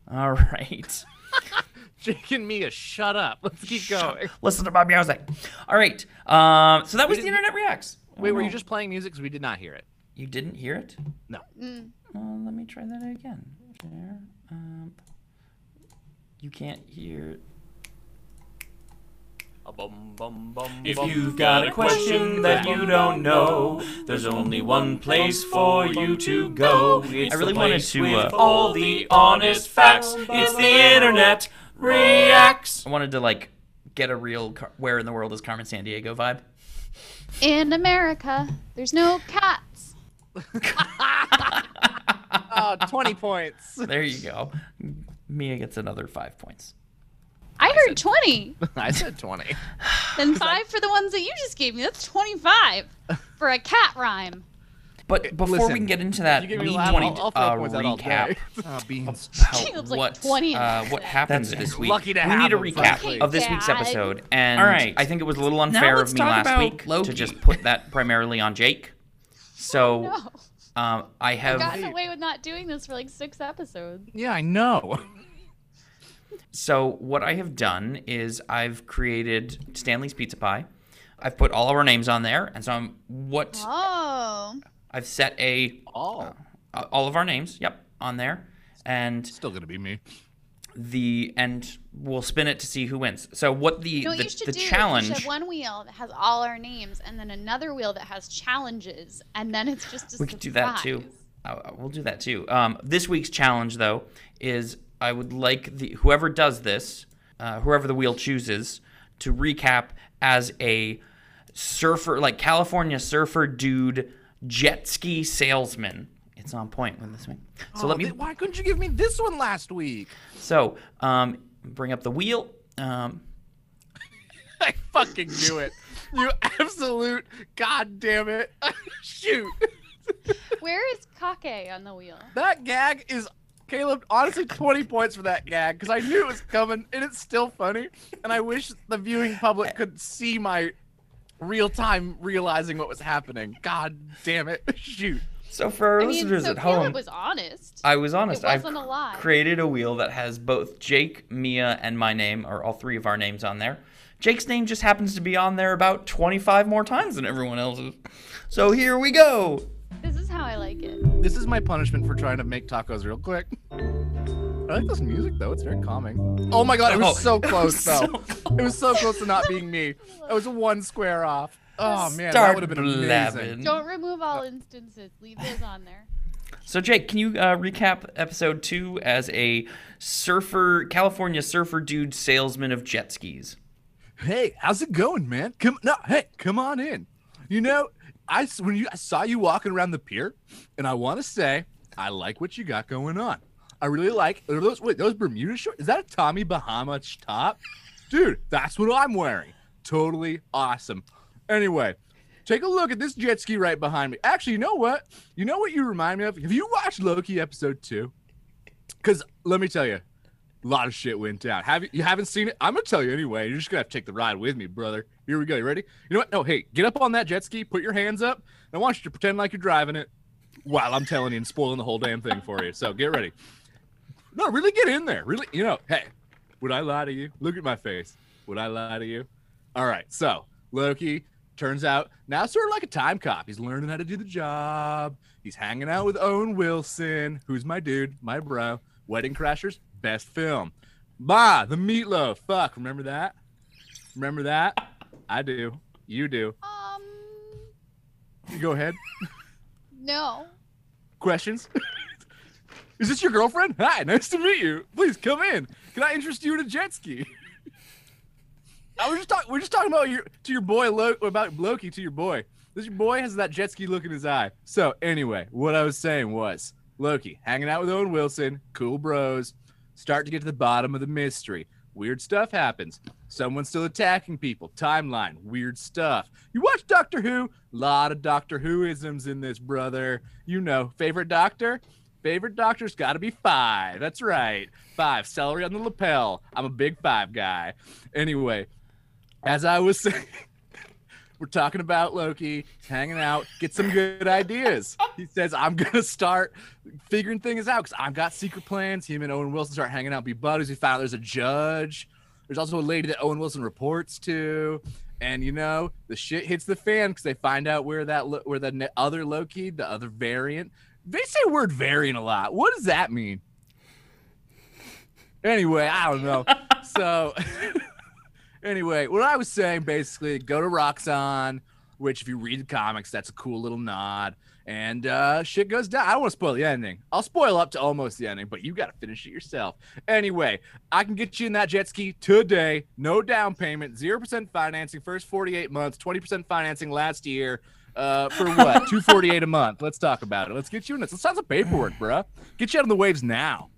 All right. [LAUGHS] Jake and Mia, shut up. Let's keep going. Listen to my music. All right. Um, so that was the internet reacts. Wait, were you Oh. just playing music? Because we did not hear it. You didn't hear it? No. Mm. Well, let me try that again. There. Um, you can't hear. If you've got a question that you don't know, there's only one place for you to go. It's I really the wanted to, with uh, all the honest facts. It's the internet reacts. I wanted to like get a real Car- "Where in the world is Carmen Sandiego" vibe. In America, there's no cats. Oh, [LAUGHS] 20 points. There you go. Mia gets another five points. I heard 20. [LAUGHS] I said 20. [SIGHS] Then five for the ones that you just gave me. That's 25 for a cat rhyme. But before we can get into that, You give we need to I'll, I'll uh, all recap day. [LAUGHS] Oh, beans. [LAUGHS] how, Caleb's like what 20 uh, what happened this week. lucky to we need a recap frankly. of this week's episode, and All right. I think it was a little unfair of me last about week to just put that primarily on Jake. So. No. Um, I I've have gotten away with not doing this for like six episodes. Yeah, I know. So what I have done is I've created Stanley's Pizza Pie. I've put all of our names on there, and so I'm what Oh. I've set a Oh, uh, all of our names. Yep, on there, and still gonna be me. the and we'll spin it to see who wins. So what the You know the, you should the do? You challenge? should have one wheel that has all our names, and then another wheel that has challenges, and then it's just a we could do that too. Uh, we'll do that too. Um, this week's challenge though is I would like the whoever does this, uh, whoever the wheel chooses, to recap as a surfer, like California surfer dude, jet ski salesman. It's on point with this one. So let me. Oh, th- why couldn't you give me this one last week? So um, bring up the wheel. Um, [LAUGHS] I fucking knew it. You absolute goddamn it. [LAUGHS] Shoot. Where is Jake on the wheel? That gag is Caleb, honestly 20 points for that gag because I knew it was coming and it's still funny. And I wish the viewing public could see my real time realizing what was happening. God damn it. [LAUGHS] Shoot. so for our I mean, listeners so at Caleb home, was honest. I was honest. It I've wasn't a lie. created a wheel that has both Jake, Mia, and my name, or all three of our names on there. Jake's name just happens to be on there about 25 more times than everyone else's. So here we go. This is how I like it. This is my punishment for trying to make tacos real quick. I like this music though, it's very calming. Oh my god, it was Oh, so close [LAUGHS] though. so It was so close to not being me. I was one square off. Oh man, that Start would have been amazing. blabbing. Don't remove all instances. Leave those on there. So Jake, can you uh, recap episode two as a surfer, California surfer dude salesman of jet skis? Hey, how's it going, man? Come no, hey, come on in. You know, I when you I saw you walking around the pier, and I want to say I like what you got going on. I really like those. Wait, those Bermuda shorts? Is that a Tommy Bahama top, dude? That's what I'm wearing. Totally awesome. Anyway, take a look at this jet ski right behind me. Actually, you know what? You know what you remind me of? Have you watched Loki episode two? Because let me tell you, a lot of shit went down. Have you, you haven't seen it? I'm gonna tell you anyway. You're just gonna have to take the ride with me, brother. Here we go. You ready? You know what? No, hey, get up on that jet ski, put your hands up, and I want you to pretend like you're driving it while I'm telling you and spoiling the whole damn thing for you. So get ready. No, really get in there. Really, you know, hey, would I lie to you? Look at my face. Would I lie to you? All right. So Loki turns out now sort of like a time cop. He's learning how to do the job. He's hanging out with Owen Wilson, who's my dude, my bro. Wedding Crashers, best film. Bah, the meatloaf. Fuck, remember that? Remember that? I do. You do. Um, You go ahead. no. Questions? Is this your girlfriend? Hi, nice to meet you. Please come in. Can I interest you in a jet ski? I was just talking. We're just talking about your to your boy Lo- about Loki to your boy. This your boy has that jet ski look in his eye. So anyway, what I was saying was Loki hanging out with Owen Wilson, cool bros, start to get to the bottom of the mystery. Weird stuff happens. Someone's still attacking people. Timeline, weird stuff. You watch Doctor Who? Lot of Doctor Who isms in this, brother. You know, favorite doctor? Favorite doctor's got to be five. That's right. Five. Celery on the lapel. I'm a big five guy. Anyway, as I was [LAUGHS] saying, we're talking about Loki hanging out, get some good ideas. He says, I'm going to start figuring things out because I've got secret plans. Him and Owen Wilson start hanging out, be buddies. We found out there's a judge. There's also a lady that Owen Wilson reports to. And you know the shit hits the fan because they find out where that where the other Loki, the other variant. They say word variant a lot. What does that mean? Anyway, I don't know. so [LAUGHS] anyway, what I was saying basically, go to Roxxon, which if you read the comics, that's a cool little nod. And uh, shit goes down. I don't want to spoil the ending. I'll spoil up to almost the ending, but you got to finish it yourself. Anyway, I can get you in that jet ski today. No down payment, 0% financing, first 48 months, 20% financing last year. Uh, for what? [LAUGHS] 248 a month. Let's talk about it. Let's get you in this. Let's sign some paperwork, bruh. Get you out on the waves now.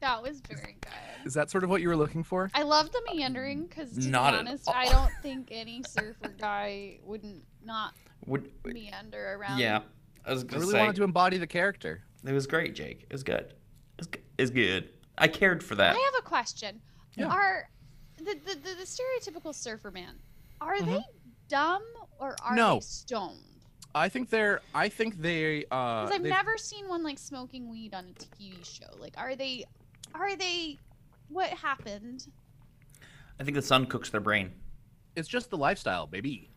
That was very good. Is that sort of what you were looking for? I love the meandering because, to Not be honest. I don't think any surfer guy wouldn't not Would, meander around. yeah, I was I gonna really say wanted to embody the character. it was great, Jake. It was good. It was, g- it was good. I cared for that. I have a question. Yeah. Are the, the, the, the stereotypical surfer man, are Mhm. they dumb or are No. they stoned? I think they're. I think they. Uh, Because I've they've- never seen one like smoking weed on a TV show. Like, are they? Are they? What happened? I think the sun cooks their brain. It's just the lifestyle, baby.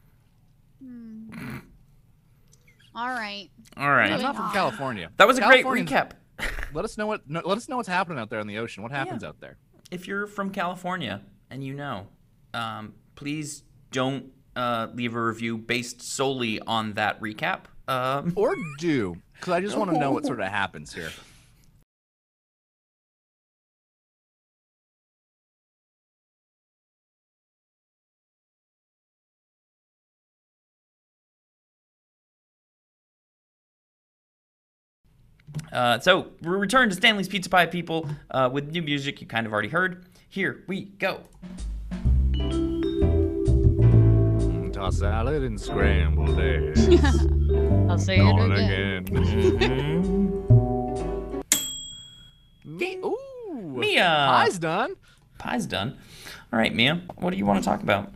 Hmm. All right. All right. I'm not from. California. That was a great recap. [LAUGHS] Let us know what. No, let us know what's happening out there in the ocean. What happens out there? if you're from California and you know, um, please don't uh, leave a review based solely on that recap. Um, Or do, because I just want to know what [LAUGHS] sort of happens here. Uh, so we return to Stanley's Pizza Pie, people, uh, with new music you kind of already heard. Here we go. Mm, Toss salad and scrambled eggs. [LAUGHS] I'll say On it again. again. [LAUGHS] Me, ooh, Mia. Pie's done. Pie's done. All right, Mia, what do you want to talk about?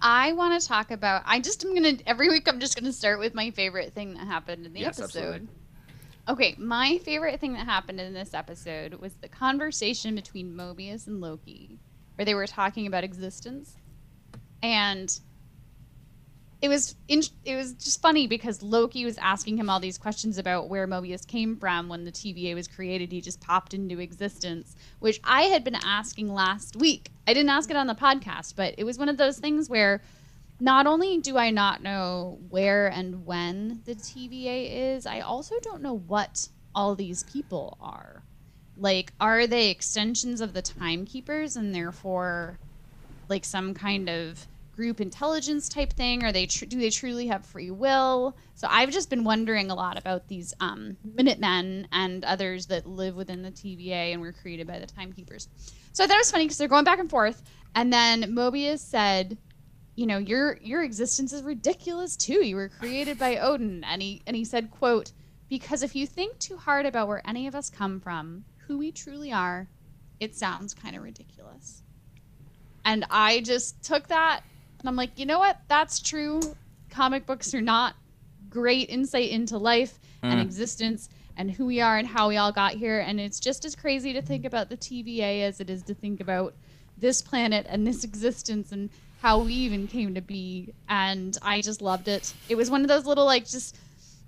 I want to talk about. I just am gonna every week. I'm just gonna start with my favorite thing that happened in the Yes, episode. absolutely. Okay, my favorite thing that happened in this episode was the conversation between Mobius and Loki, where they were talking about existence, and it was in, it was just funny because Loki was asking him all these questions about where Mobius came from when the TVA was created. He just popped into existence, which I had been asking last week. I didn't ask it on the podcast, but it was one of those things where not only do I not know where and when the TVA is, I also don't know what all these people are. Like, are they extensions of the timekeepers and therefore like some kind of group intelligence type thing? Are they tr- do they truly have free will? So I've just been wondering a lot about these um, Minutemen and others that live within the TVA and were created by the timekeepers. So I thought it was funny because they're going back and forth, and then Mobius said, "You know, your your existence is ridiculous too. You were created by Odin." And he and he said, "quote Because if you think too hard about where any of us come from, who we truly are, it sounds kind of ridiculous." And I just took that and I'm like, you know what? That's true. Comic books are not great insight into life and Mm. existence and who we are and how we all got here. And it's just as crazy to think about the TVA as it is to think about this planet and this existence and how we even came to be. And I just loved it. It was one of those little like just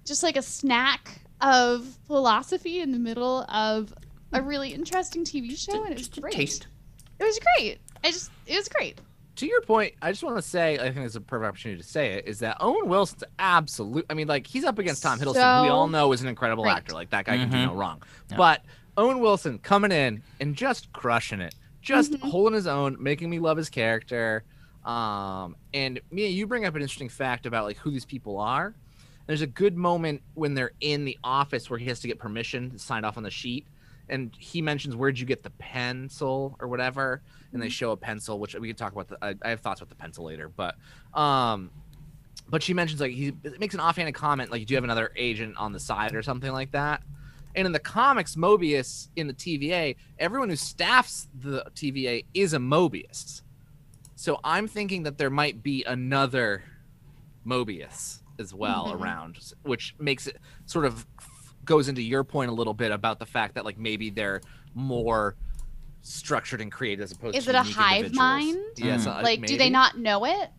just like a snack of philosophy in the middle of a really interesting TV show, and it was Just a great. taste. It was great. I just it was great. To your point, I just want to say, I think it's a perfect opportunity to say it, is that Owen Wilson's absolute. I mean, like, he's up against Tom Hiddleston, who we all know is an incredible great. actor. Like, that guy can do Mhm. no wrong. Yeah. But Owen Wilson coming in and just crushing it, just Mhm. holding his own, making me love his character. Um, and Mia, you bring up an interesting fact about like who these people are. There's a good moment when they're in the office where he has to get permission to sign off on the sheet, and he mentions where'd you get the pencil or whatever, and they show a pencil, which we can talk about. The, I, I have thoughts about the pencil later, but um, but she mentions like he makes an offhanded comment like, "Do you have another agent on the side or something like that?" And in the comics, Mobius in the TVA, everyone who staffs the TVA is a Mobius. So I'm thinking that there might be another Mobius as well Mhm. around, which makes it sort of goes into your point a little bit about the fact that like maybe they're more structured and created as opposed Is to is it a hive mind? Yes, Mm. uh, like, do they not know it?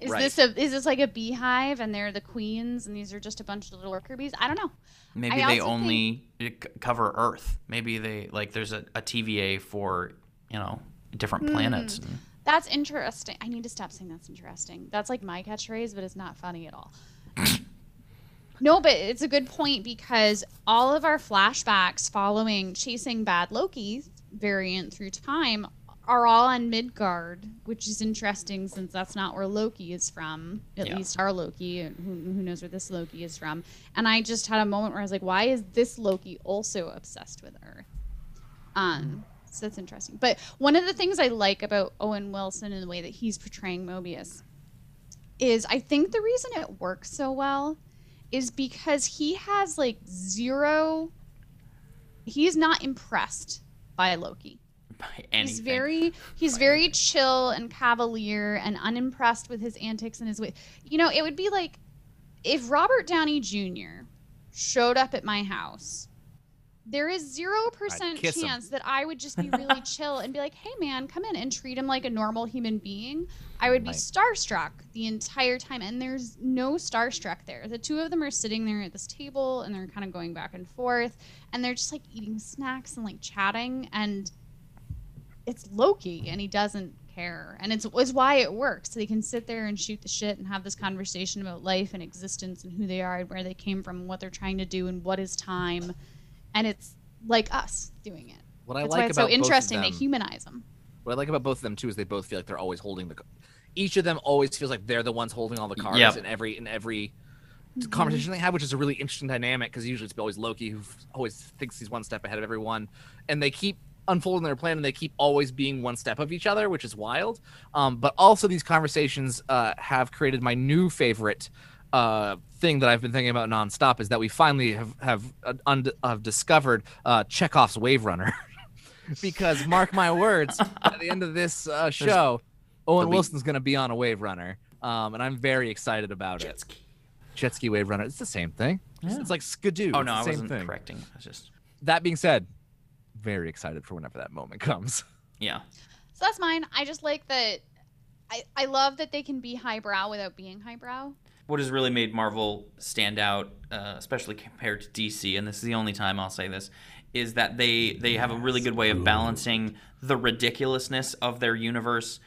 Is Right. this a is this like a beehive and they're the queens and these are just a bunch of little worker bees? I don't know. Maybe I they only c- cover Earth. Maybe they like there's a, a TVA for you know different Hmm. planets. And, That's interesting. I need to stop saying that's interesting. That's like my catchphrase, but it's not funny at all. [LAUGHS] no, but it's a good point because all of our flashbacks following chasing bad Loki variant through time are all on Midgard, which is interesting since that's not where Loki is from. At Yeah. least our Loki, and who, who knows where this Loki is from. And I just had a moment where I was like, why is this Loki also obsessed with Earth? Um, so that's interesting. But one of the things I like about Owen Wilson and the way that he's portraying Mobius is I think the reason it works so well is because he has like zero he's not impressed by Loki. by anything. [LAUGHS] He's very he's very chill and cavalier and unimpressed with his antics and his way. You know, it would be like if Robert Downey Jr. showed up at my house, there is zero percent kiss him. chance that I would just be [LAUGHS] really chill and be like, "Hey, man, come in," and treat him like a normal human being. I would be Right. starstruck the entire time, and there's no starstruck there. The two of them are sitting there at this table, and they're kind of going back and forth, and they're just like eating snacks and like chatting, and it's Loki, and he doesn't care, and it's, it's why it works. They can sit there and shoot the shit and have this conversation about life and existence and who they are and where they came from, and what they're trying to do, and what is time, and it's like us doing it. What I That's like why it's about so both of interesting. They humanize them. What I like about both of them too is they both feel like they're always holding the. Each of them always feels like they're the ones holding all the cards Yep. in every in every Mm-hmm. conversation they have, which is a really interesting dynamic because usually it's always Loki who always thinks he's one step ahead of everyone, and they keep unfolding their plan and they keep always being one step of each other, which is wild. Um, but also these conversations uh, have created my new favorite uh, thing that I've been thinking about nonstop is that we finally have have uh, und- have discovered uh, Chekhov's Wave Runner. [LAUGHS] because mark my words, at the end of this uh, show, Owen there'll be- Wilson's going to be on a Wave Runner, um, and I'm very excited about it. Jet ski. Jet ski Wave Runner, it's the same thing. It's, Yeah. it's like Skidoo. Oh it's no, the I same wasn't thing. correcting. I was just That being said, very excited for whenever that moment comes. [LAUGHS] yeah. So that's mine. I just like that. I, I love that they can be highbrow without being highbrow. What has really made Marvel stand out, uh, especially compared to DC, and this is the only time I'll say this, is that they they have a really good way of balancing the ridiculousness of their universe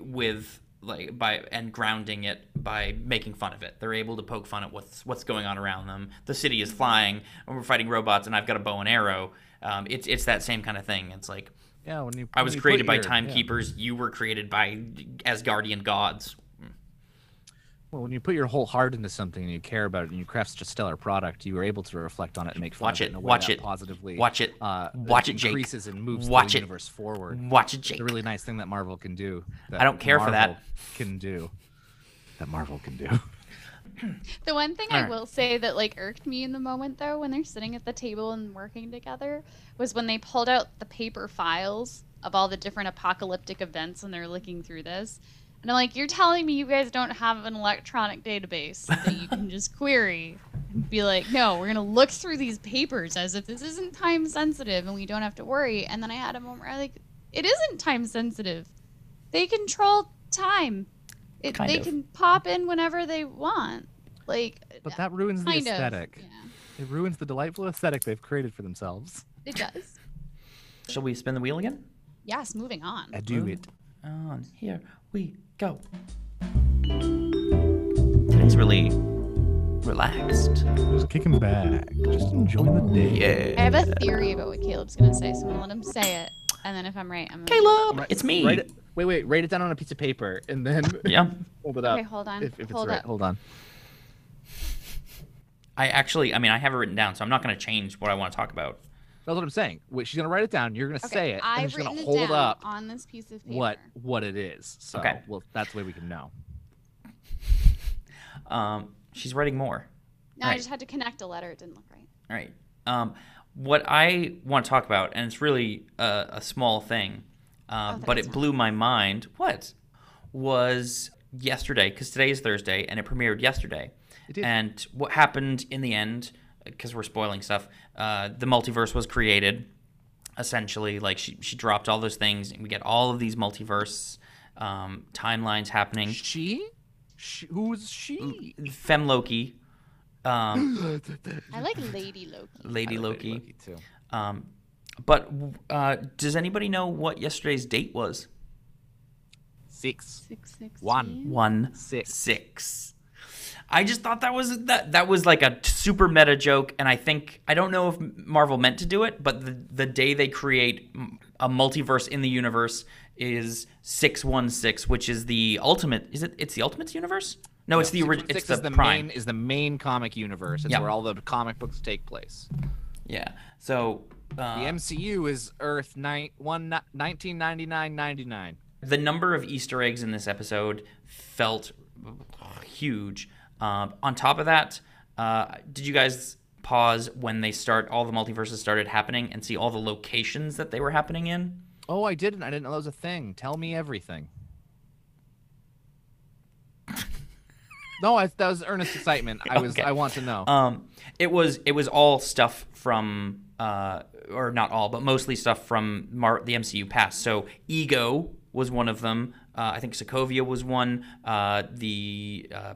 with like by and grounding it by making fun of it. They're able to poke fun at what's what's going on around them. The city is flying, and we're fighting robots, and I've got a bow and arrow. Um, it's it's that same kind of thing. It's like Yeah, when you I was created by your- yeah. timekeepers. You were created by as guardian gods. Well, when you put your whole heart into something and you care about it and you craft such a stellar product, you are able to reflect on it and make fun Watch of it it, in a way watch that it, positively. watch it, uh, watch it, Jake. increases and moves Watch the it. universe forward. Watch it, Jake. It's a really nice thing that Marvel can do. That I don't care for that. Can do. That Marvel can do. [LAUGHS] The one thing I will say that like irked me in the moment though, when they're sitting at the table and working together, was when they pulled out the paper files of all the different apocalyptic events and they're looking through this. And I'm like, you're telling me you guys don't have an electronic database that you can just [LAUGHS] query and be like, no, we're gonna look through these papers as if this isn't time sensitive and we don't have to worry. And then I had a moment where I like, it isn't time sensitive. They control time. It, Kind they of. can pop in whenever they want. Like, But that ruins the kind of. aesthetic. Yeah, It ruins the delightful aesthetic they've created for themselves. it does. Shall we spin the wheel again? Yes, moving on. I do it. On here we go. Today's really relaxed. Just kicking back. Just enjoying the day. Yeah. I have a theory about what Caleb's gonna say, so I'm gonna let him say it, and then if I'm right, I'm gonna. Caleb, it's me. Write it, wait, wait. Write it down on a piece of paper and then [LAUGHS] Yeah. [LAUGHS] hold it up. Okay, hold on. If, if it's hold right. up. Hold on. I actually, I mean, I have it written down, so I'm not going to change what I want to talk about. That's what I'm saying. Wait, she's gonna write it down. You're gonna Okay, say it, and I've she's gonna hold it down up on this piece of paper. what what it is. So, Okay. well, that's the way we can know. [LAUGHS] Um, she's writing more. No, I just had to connect a letter. It didn't look right. All right. Um, what I want to talk about, and it's really a, a small thing, uh, Oh, but it not- blew my mind. What was yesterday? Because today is Thursday, and it premiered yesterday. It did. And what happened in the end? Because we're spoiling stuff. Uh, the multiverse was created. Essentially, like she she dropped all those things, and we get all of these multiverse um, timelines happening. She? she who's she? Fem Loki, um, [LAUGHS] I like Lady Loki. Lady I like Loki. Loki too. Um, but uh, does anybody know what yesterday's date was? Six. Six six One. One Six. six. I just thought that was that that was like a super meta joke, and I think I don't know if Marvel meant to do it, but the the day they create a multiverse in the universe is six one six, which is the ultimate. Is it? It's the Ultimates universe? No, it's the original. It's Six the, is the Prime. main is the main comic universe. It's Yeah. where all the comic books take place. Yeah. So uh, The MCU is Earth nine, one, 1999-99. the number of Easter eggs in this episode felt huge. Um, on top of that, uh, did you guys pause when they start all the multiverses started happening and see all the locations that they were happening in? Oh, I didn't. I didn't know that was a thing. Tell me everything. [LAUGHS] No, I, that was earnest excitement. I was. Okay. I want to know. Um, it was it was all stuff from uh, or not all, but mostly stuff from Mar- the MCU past. So Ego was one of them. Uh, I think Sokovia was one. Uh, the uh,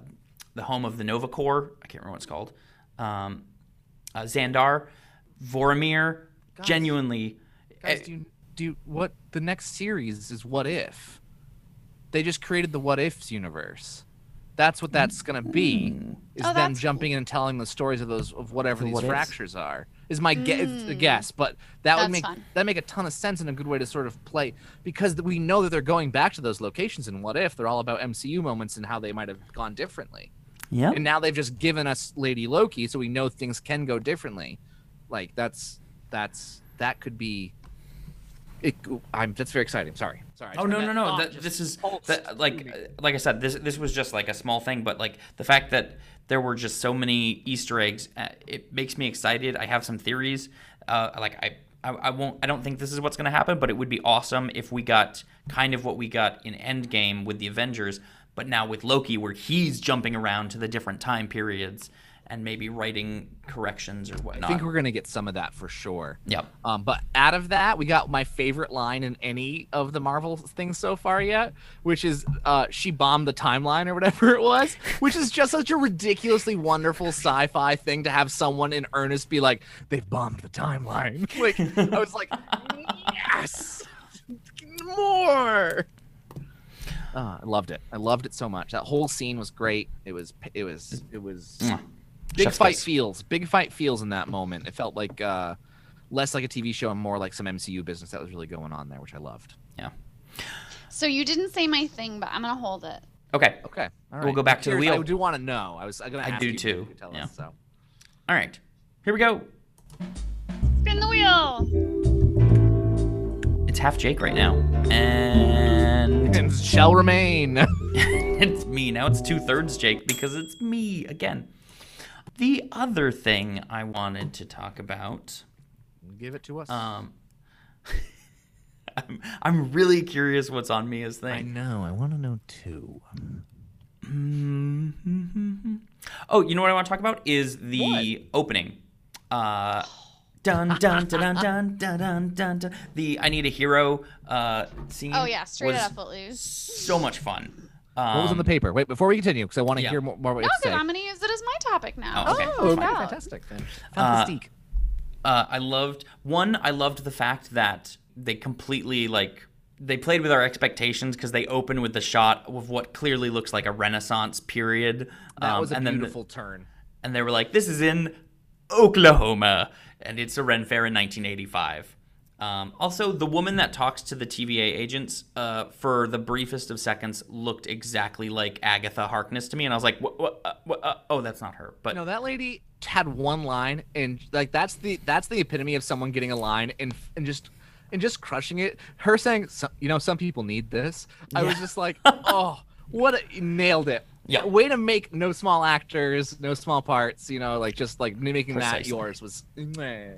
the home of the Nova Corps. I can't remember what it's called. Um, uh, Xandar, Vormir. Genuinely, Guys, eh, do you, do you, what the next series is? What if? They just created the What Ifs universe. That's what that's gonna be. Is Oh, them that's jumping in and telling the stories of those of whatever these what ifs. fractures are. Is my gue- it's guess, but that would make fun. that make a ton of sense and a good way to sort of play because we know that they're going back to those locations and what if they're all about MCU moments and how they might have gone differently. Yeah. And now they've just given us Lady Loki, so we know things can go differently. Like that's that's that could be. It, I'm that's very exciting. Sorry, sorry. I Oh turned no no no! thought this is pulsed that, like me. like I said, this this was just like a small thing, but like the fact that there were just so many Easter eggs, uh, it makes me excited. I have some theories. Uh, like I, I I won't. I don't think this is what's going to happen, but it would be awesome if we got kind of what we got in Endgame with the Avengers, but now with Loki, where he's jumping around to the different time periods and maybe writing corrections or whatnot. I think we're gonna get some of that for sure. Yep. Um, but out of that, we got my favorite line in any of the Marvel things so far yet, which is uh, she bombed the timeline or whatever [LAUGHS] it was, which is just such a ridiculously wonderful sci-fi thing to have someone in earnest be like, "They've bombed the timeline." [LAUGHS] Like I was like, [LAUGHS] "Yes, more." Uh, I loved it. I loved it so much. That whole scene was great. It was. It was. It was. Mwah. Big Chef's fight kiss. feels. Big fight feels in that moment. It felt like uh, less like a TV show and more like some MCU business that was really going on there, which I loved. Yeah. So you didn't say my thing, but I'm gonna hold it. Okay. Okay, all We'll go back to the wheel. I do want to know. I was going to. I do you, too, you Tell yeah. us, so. All right. Here we go. Spin the wheel. It's half Jake right now, and And shall remain. [LAUGHS] [LAUGHS] it's me now. It's two thirds Jake because it's me again. The other thing I wanted to talk about, Give it to us. um, [LAUGHS] I'm, I'm really curious what's on Mia's thing. I know. I want to know too. Mm-hmm. Oh, you know what I want to talk about is the opening. Uh, dun dun dun dun dun dun dun dun. dun. The I need a hero uh, scene. Oh yeah, straight was out of Footloose. So much fun. Um, What was on the paper? Wait, before we continue, because I want to yeah. hear more, more what No, you because. I'm gonna use it as my topic now. Oh, okay. Oh, Fine. okay, fantastic. Then. Uh, uh, I loved one. I loved the fact that they completely like they played with our expectations because they open with the shot of what clearly looks like a Renaissance period. that um, was a and then the- beautiful turn. and they were like, "This is in Oklahoma," and it's a Ren Fair in 1985. Um, also, the woman that talks to the TVA agents uh, for the briefest of seconds looked exactly like Agatha Harkness to me, and I was like, what, what, uh, what, uh, "Oh, that's not her." But No, that lady had one line, and like that's the that's the epitome of someone getting a line and and just and just crushing it. Her saying, "You know, some people need this." I was just like, "Oh, what a, nailed it!" Yeah. way to make no small actors, no small parts. You know, like just like making that yours was. meh.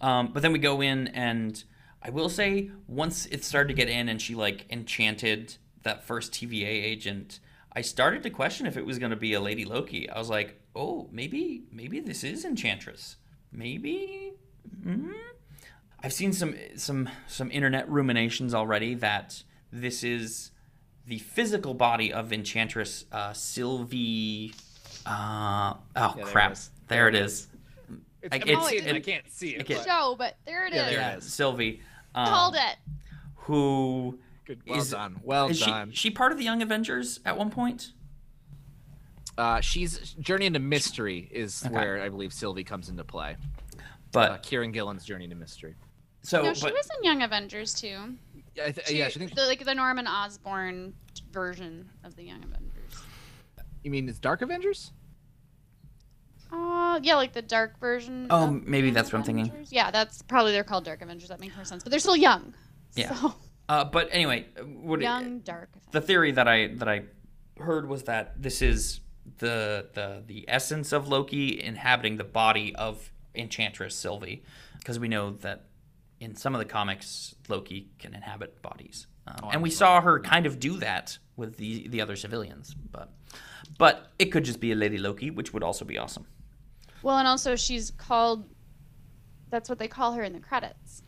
Um, but then we go in, and I will say, once it started to get in, and she like enchanted that first TVA agent, I started to question if it was going to be a Lady Loki. I was like, oh, maybe, maybe this is Enchantress. Maybe. hmm I've seen some some some internet ruminations already that this is the physical body of Enchantress uh, Sylvie. Uh, oh there it crap! is. There it is. It's, I- I'm it's- it, it- I can't see it. I can't- but- Show, but there it is. Yeah, there it is. Sylvie. Um, Called it. Who Good. Well is- done. Well is she, she part of the Young Avengers at one point? Uh, she's Journey into Mystery is Okay. where I believe Sylvie comes into play. But Uh, Kieron Gillen's Journey into Mystery. so no, she but, was in Young Avengers too. Yeah, I th- She, yeah. She thinks the, like the Norman Osborn version of the Young Avengers. you mean it's Dark Avengers? Uh, yeah, like the dark version. Oh, maybe Young that's what I'm thinking. Yeah, that's probably they're called Dark Avengers. That makes more sense. But they're still young. Yeah. So, uh, but anyway, what young dark. the theory that I that I heard was that this is the the the essence of Loki inhabiting the body of Enchantress Sylvie, because we know that in some of the comics Loki can inhabit bodies, um, and we saw her kind of do that with the the other civilians. But but it could just be a Lady Loki, which would also be awesome. Well, and also she's called. That's what they call her in the credits.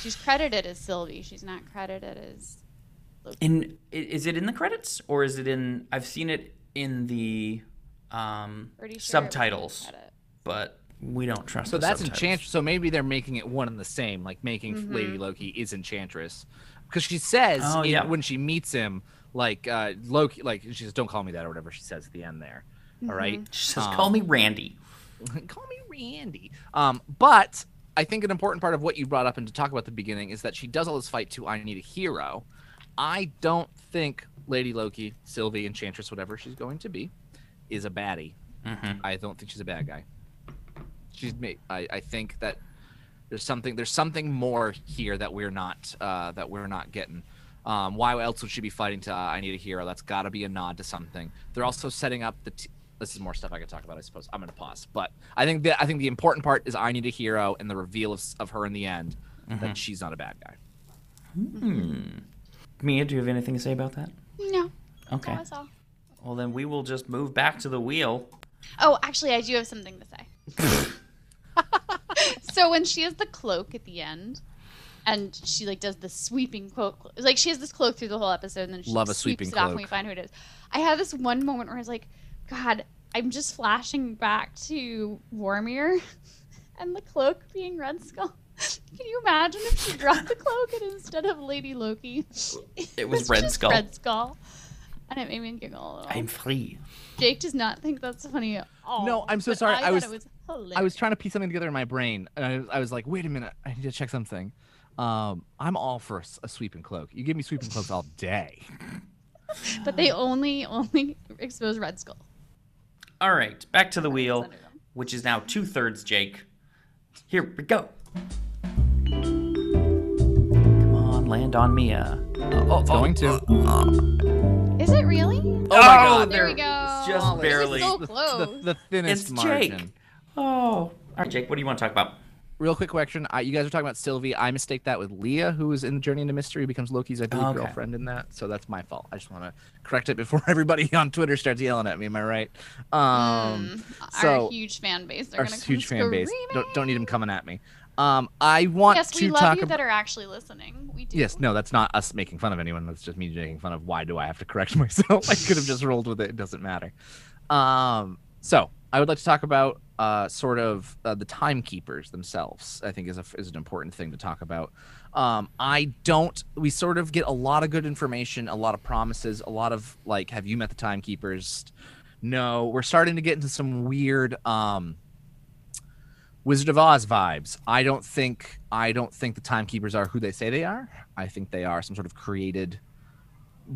She's credited as Sylvie. She's not credited as. In is it in the credits or is it in? I've seen it in the um, sure it in the subtitles, but we don't trust. So the that's subtitles. Enchantress. So maybe they're making it one and the same, like making Mm-hmm. Lady Loki is Enchantress, because she says Oh, in- yeah. when she meets him, like uh, Loki, like she says, "Don't call me that" or whatever she says at the end there. All right, She says, Um, "Call me Randy." [LAUGHS] call me Randy. Um, but I think an important part of what you brought up and to talk about at the beginning is that she does all this fight to I need a hero. I don't think Lady Loki, Sylvie, Enchantress, whatever she's going to be, is a baddie. Mhm. I don't think she's a bad guy. She's made. I, I think that there's something there's something more here that we're not uh, that we're not getting. Um, why else would she be fighting to uh, I need a hero? That's got to be a nod to something. They're also setting up the. T- this is more stuff I could talk about, I suppose. I'm gonna pause, but I think that I think the important part is I need a hero and the reveal of, of her in the end that she's not a bad guy. Hmm. Mia, do you have anything to say about that? No. Okay. That's all. Well, then we will just move back to the wheel. Oh, actually, I do have something to say. [LAUGHS] so when she has the cloak at the end, and she like does the sweeping cloak, like she has this cloak through the whole episode, and then she Love a sweeps sweeping it off, and cloak. we find who it is. I had this one moment where I was like, God, I'm just flashing back to Vormir, [LAUGHS] and the cloak being Red Skull. [LAUGHS] Can you imagine if she dropped the cloak and instead of Lady Loki, [LAUGHS] It was Red just Skull. Red Skull, and it made me giggle. A little. I'm free. Jake does not think that's funny at all. No, I'm so but sorry. I, I thought was- it was hilarious. I was trying to piece something together in my brain, and I was, I was like, wait a minute, I need to check something. Um, I'm all for a sweeping cloak. You give me sweeping cloaks all day. [LAUGHS] but they only only expose Red Skull. All right, back to the wheel, which is now two thirds Jake. Here we go. Come on, land on Mia. Oh, It's going to. Is it really? Oh my God. There we there- go. Just It was barely. so the, close. the, the thinnest It's margin. Jake. Oh. All right, Jake, what do you want to talk about? Real quick question. I, you guys are talking about Sylvie. I mistake that with Leah, who is in the Journey into Mystery, becomes Loki's, I believe, Okay. girlfriend in that. So that's my fault. I just want to correct it before [LAUGHS] everybody on Twitter starts yelling at me. Am I right? Um, Mm, so our huge fan base. They're our gonna huge fan base. Don't, don't need them coming at me. Um, I want Yes, to we love you about. that are actually listening. We do. Yes, no, that's not us making fun of anyone. That's just me making fun of why do I have to correct [LAUGHS] myself? I could have just rolled with it. It doesn't matter. Um, so I would like to talk about uh, sort of uh, the timekeepers themselves. I think is a, is an important thing to talk about. Um, I don't. We sort of get a lot of good information, a lot of promises, a lot of like, have you met the timekeepers? No, we're starting to get into some weird. Um, Wizard of Oz vibes. I don't think I don't think the timekeepers are who they say they are. I think they are some sort of created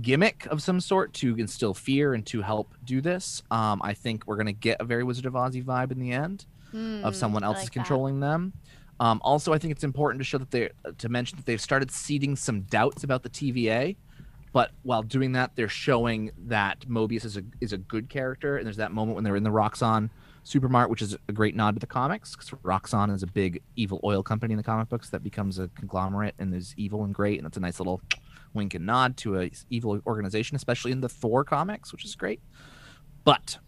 gimmick of some sort to instill fear and to help do this. Um, I think we're gonna get a very Wizard of Ozzy vibe in the end Hmm, of someone I else like is that. controlling them. Um, also, I think it's important to show that they to mention that they've started seeding some doubts about the TVA. But while doing that, they're showing that Mobius is a is a good character, and there's that moment when they're in the Roxxon supermart, which is a great nod to the comics, because Roxxon is a big evil oil company in the comic books that becomes a conglomerate and is evil and great, and that's a nice little wink and nod to a evil organization, especially in the Thor comics, which is great. But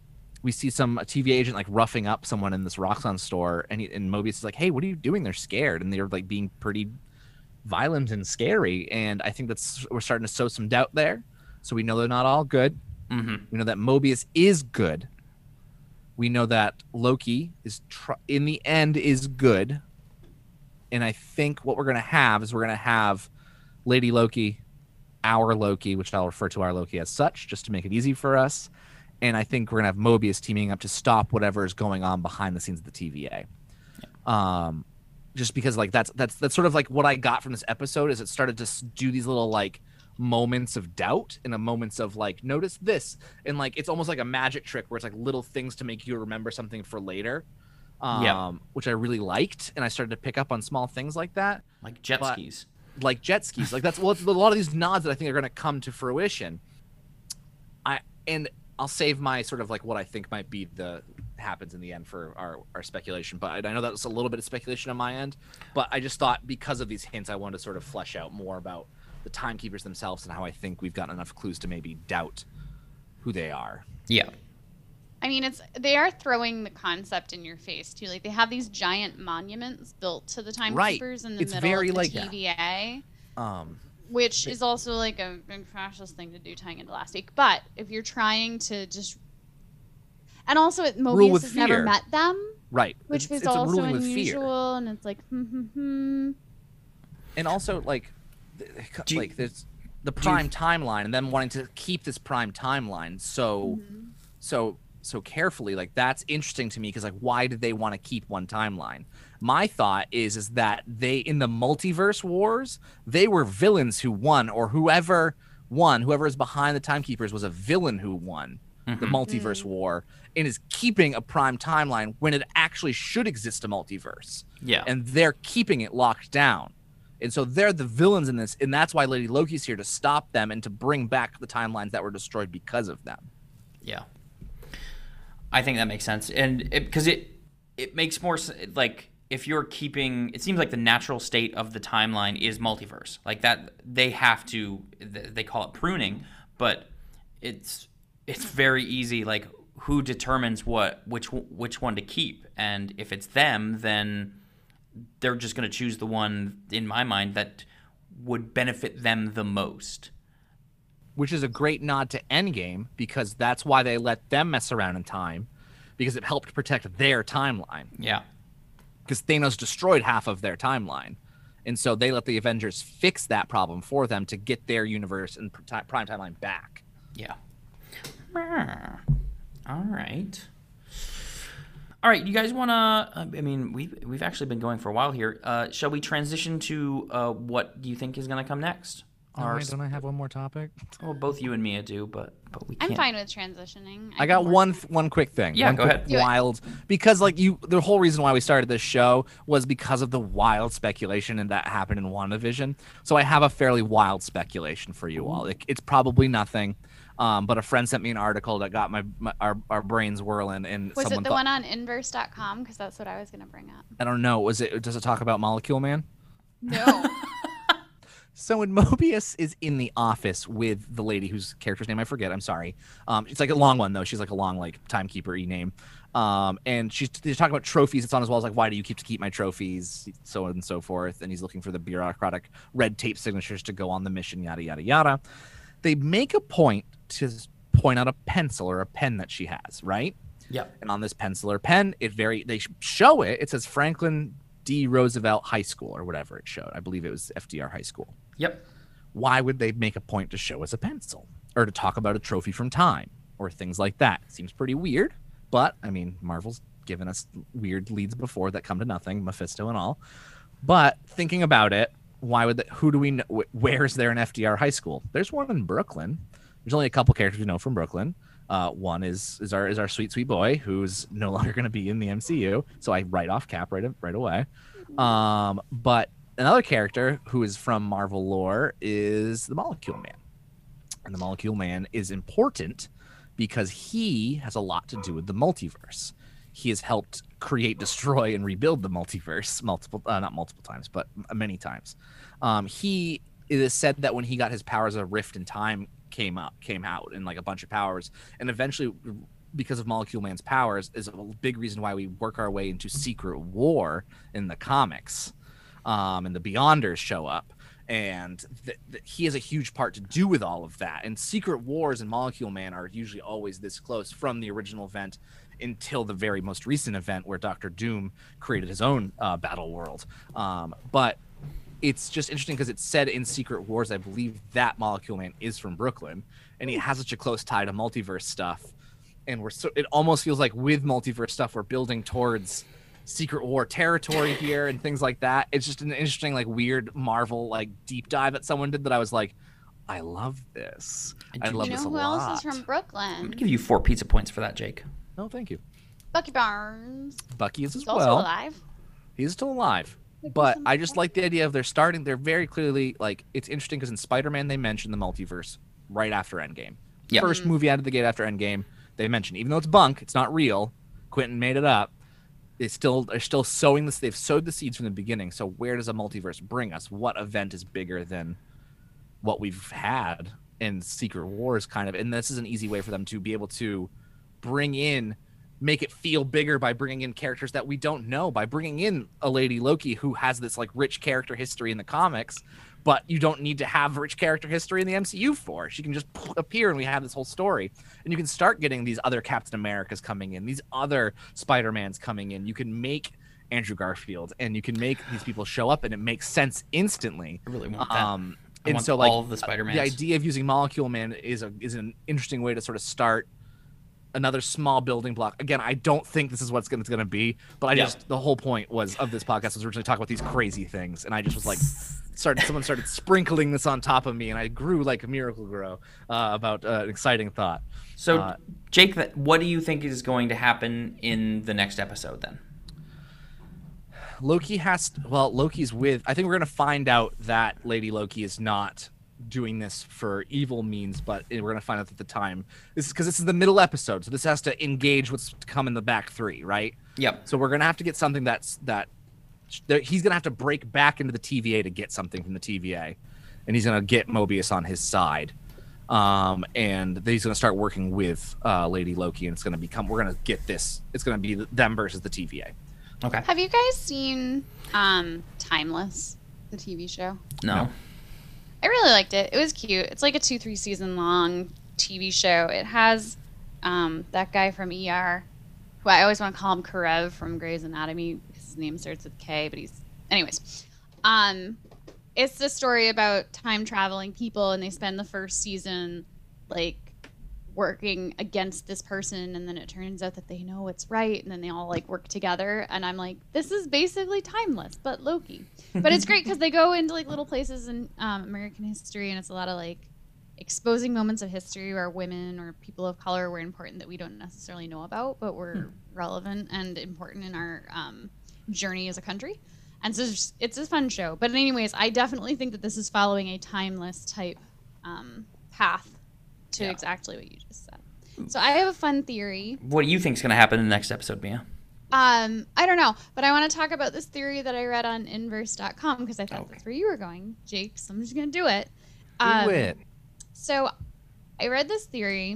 we see some a TVA agent like roughing up someone in this Roxxon store, and, he, and Mobius is like, "Hey, what are you doing?" They're scared, and they're like being pretty violent and scary. And I think that's we're starting to sow some doubt there. So we know they're not all good. Mm-hmm. We know that Mobius is good. We know that Loki is tr- in the end is good. And I think what we're gonna have is we're gonna have Lady Loki, our Loki, which I'll refer to our Loki as such, just to make it easy for us. And I think we're gonna have Mobius teaming up to stop whatever is going on behind the scenes of the TVA. Um, just because like that's that's that's sort of like what I got from this episode is it started to do these little like moments of doubt and a moments of like notice this and like it's almost like a magic trick where it's like little things to make you remember something for later um Yeah. which i really liked and i started to pick up on small things like that Like jet But- skis. Like jet skis like that's well a lot of these nods that i think are going to come to fruition i and i'll save my sort of like what i think might be the happens in the end for our, our speculation but I, know that was a little bit of speculation on my end but i just thought because of these hints i wanted to sort of flesh out more about the timekeepers themselves and how I think we've gotten enough clues to maybe doubt who they are. Yeah. I mean, it's they are throwing the concept in your face too. Like they have these giant monuments built to the timekeepers in the It's middle very of the like. TVA, Um, which is also like a big fascist thing to do, tying into last week. But if you're trying to just, and also it, Rule Mobius with has never fear. met them, right. which it's, was it's also ruling with fear. unusual, and it's like, hmm, hmm, hmm. and also like th- Do you- like there's the do you- prime timeline and them wanting to keep this prime timeline so Mm-hmm. so so carefully like that's interesting to me because like why did they want to keep one timeline my thought is is that they in the multiverse wars they were villains who won or whoever won whoever is behind the timekeepers was a villain who won the mm-hmm. multiverse mm. war and is keeping a prime timeline when it actually should exist a multiverse Yeah. and they're keeping it locked down. And so they're the villains in this, and that's why Lady Loki's here to stop them and to bring back the timelines that were destroyed because of them. Yeah, I think that makes sense, and because it, it makes more like if you're keeping, it seems like the natural state of the timeline is multiverse, like that they have to they call it pruning, but it's it's very easy like who determines what which which one to keep, and if it's them, then they're just going to choose the one in my mind that would benefit them the most. Which is a great nod to Endgame because that's why they let them mess around in time, because it helped protect their timeline. Yeah. Because Thanos destroyed half of their timeline. And so they let the Avengers fix that problem for them to get their universe and prime timeline back. Yeah. All right. All right, you guys want to? I mean, we've we've actually been going for a while here. Uh, shall we transition to uh, what do you think is going to come next? Our, don't I have one more topic? well, both you and Mia do, but but we I'm fine with transitioning. I got one with- one quick thing. Yeah, one go ahead. Wild because like you, the whole reason why we started this show was because of the wild speculation and that happened in WandaVision. So I have a fairly wild speculation for you all. It, it's probably nothing, um, but a friend sent me an article that got my, my our, our brains whirling. And Was someone it the thought, one on inverse.com? Because that's what I was going to bring up. I don't know. Was it? Does it talk about Molecule Man? No. [LAUGHS] So when [LAUGHS] Mobius is in the office with the lady whose character's name I forget, I'm sorry. Um, it's like a long one though. She's like a long like timekeeper y name. Um, and she's they're talking about trophies. It's on as well as like why do you keep to keep my trophies, so on and so forth. And he's looking for the bureaucratic red tape signatures to go on the mission, yada yada yada. They make a point to point out a pencil or a pen that she has, right? Yep. And on this pencil or pen, it very they show it. It says Franklin D. Roosevelt High School or whatever it showed. I believe it was FDR High School Yep. why would they make a point to show us a pencil or to talk about a trophy from time or things like that? Seems pretty weird, but I mean, Marvel's given us weird leads before that come to nothing, Mephisto and all. But thinking about it, why would that? who do we know? Where is there an FDR high school? There's one in Brooklyn. There's only a couple characters we know from Brooklyn. Uh, one is is our is our sweet sweet boy who's no [LAUGHS] longer going to be in the MCU. So I write off Cap right right away. Um, but another character who is from Marvel lore is the Molecule Man. And the Molecule Man is important because he has a lot to do with the multiverse. He has helped create, destroy, and rebuild the multiverse multiple, uh, not multiple times, but many times. Um, he it is said that when he got his powers, a rift in time came up, came out, and like a bunch of powers, and eventually, because of Molecule Man's powers, is a big reason why we work our way into Secret War in the comics um, and the Beyonders show up, and th- th- he has a huge part to do with all of that. And Secret Wars and Molecule Man are usually always this close from the original event until the very most recent event where Doctor Doom created his own uh, battle world. Um, but it's just interesting because it's said in Secret Wars, I believe that Molecule Man is from Brooklyn, and he has such a close tie to multiverse stuff. And we're so it almost feels like with multiverse stuff, we're building towards Secret War territory here and things like that. It's just an interesting, like weird Marvel like deep dive that someone did that I was like, I love this. I do love you know this a who lot. else is from Brooklyn? I'm gonna give you four pizza points for that, Jake. No, thank you. Bucky Barnes. Bucky is as He's also well. alive. He's still alive. But I just like the idea of they're starting. They're very clearly like it's interesting because in Spider-Man they mentioned the multiverse right after Endgame. Yeah. First hmm. movie out of the gate after Endgame, they mentioned even though it's bunk, it's not real. Quentin made it up. They still they're still sowing this. They've sowed the seeds from the beginning. So where does a multiverse bring us? What event is bigger than what we've had in Secret Wars, kind of. And this is an easy way for them to be able to bring in, make it feel bigger by bringing in characters that we don't know, by bringing in a Lady Loki who has this like rich character history in the comics, but you don't need to have rich character history in the MCU for. She can just appear and we have this whole story. And you can start getting these other Captain Americas coming in, these other Spider-Mans coming in. You can make Andrew Garfield and you can make these people show up and it makes sense instantly. I really want that. Um, and so like all of the Spider-Mans. the idea of using Molecule Man is a is an interesting way to sort of start another small building block. Again, I don't think this is what's going to be, but I Yeah. just the whole point was of this podcast was originally talk about these crazy things, and I just was like, started someone started sprinkling this on top of me, and I grew like a Miracle-Gro uh, about uh, an exciting thought. So, Uh, Jake, what do you think is going to happen in the next episode then? Loki has to, well, Loki's with. I think we're gonna find out that Lady Loki is not doing this for evil means, but we're gonna find out at the time. This is because this is the middle episode, so this has to engage what's to come in the back three, right? Yep. So we're gonna have to get something that's that, that he's gonna have to break back into the TVA to get something from the TVA, and he's gonna get Mobius on his side. Um, and he's gonna start working with uh, Lady Loki, and it's gonna become. We're gonna get this. It's gonna be them versus the TVA. Okay. Have you guys seen um, Timeless, the TV show? No. No. I really liked it. It was cute. It's like a two, three season long TV show. It has um, that guy from ER, who I always want to call him Karev from Grey's Anatomy. His name starts with K, but he's, anyways. Um, it's the story about time traveling people, and they spend the first season like working against this person, and then it turns out that they know what's right, and then they all like work together. And I'm like, this is basically timeless, but Loki. But it's great because they go into like little places in um, American history, and it's a lot of like exposing moments of history where women or people of color were important that we don't necessarily know about, but were relevant and important in our um, journey as a country. And so it's, it's a fun show. But anyways, I definitely think that this is following a timeless type um, path to Yeah. exactly what you just said. So I have a fun theory. What do you think is going to happen in the next episode, Mia? Um, I don't know, but I want to talk about this theory that I read on inverse.com because I thought Okay. that's where you were going, Jake. So I'm just going to do it. Do Um, it. So I read this theory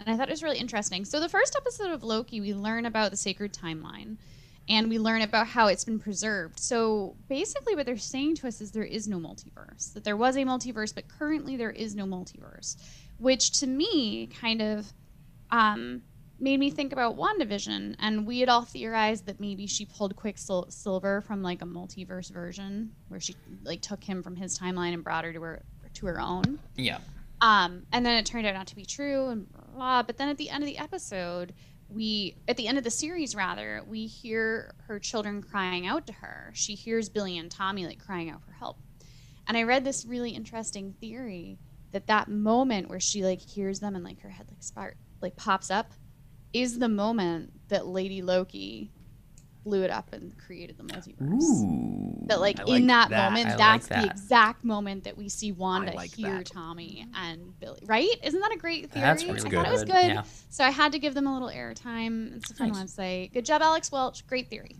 and I thought it was really interesting. So the first episode of Loki, we learn about the sacred timeline and we learn about how it's been preserved. So basically what they're saying to us is there is no multiverse. That there was a multiverse, but currently there is no multiverse, which to me kind of um, made me think about WandaVision. And we had all theorized that maybe she pulled Quicksilver from like a multiverse version where she like took him from his timeline and brought her to her to her own. Yeah. Um, and then it turned out not to be true, and blah, blah. But then at the end of the episode, we at the end of the series rather, we hear her children crying out to her. She hears Billy and Tommy like crying out for help. And I read this really interesting theory that that moment where she like hears them and like her head like spark like pops up is the moment that Lady Loki blew it up and created the multiverse. Ooh. That like I in like that, that. moment, I like that's the exact moment that we see Wanda like hear that. Tommy and Billy. Right? Isn't that a great theory? That's really I really thought it was good. good. Yeah. So I had to give them a little airtime. It's a fun Nice. website. Good job, Alex Welch. Great theory.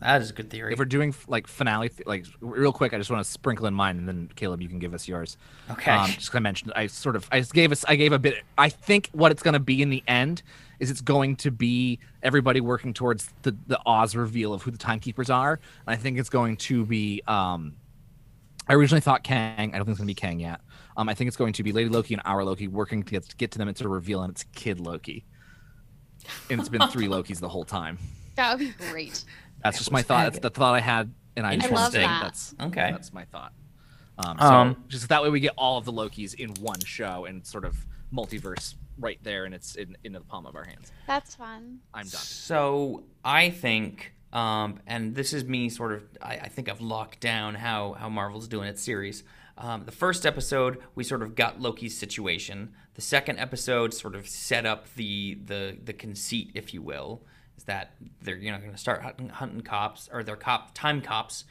That is a good theory. If we're doing like finale, like real quick, I just want to sprinkle in mine, and then Caleb, you can give us yours. Okay. Um, just 'cause I mentioned, I sort of, I just gave us, I gave a bit. I think what it's going to be in the end is it's going to be everybody working towards the the Oz reveal of who the timekeepers are. And I think it's going to be. um I originally thought Kang. I don't think it's going to be Kang yet. Um, I think it's going to be Lady Loki and our Loki working to get, to get to them. It's a reveal, and it's Kid Loki. And it's been [LAUGHS] three Lokis the whole time. That would be great. That's That just my thought. That's the thought I had, and I just want to say that. that's Okay. That's my thought. Um, so Um, just that way we get all of the Lokis in one show and sort of multiverse right there, and it's in, in the palm of our hands. That's fun. I'm done. So I think, um, and this is me sort of, I, I think I've locked down how, how Marvel's doing its series. Um, the first episode, we sort of got Loki's situation. The second episode sort of set up the the the conceit, if you will, is that they're you know going to start hunting, hunting cops or they're cop time cops.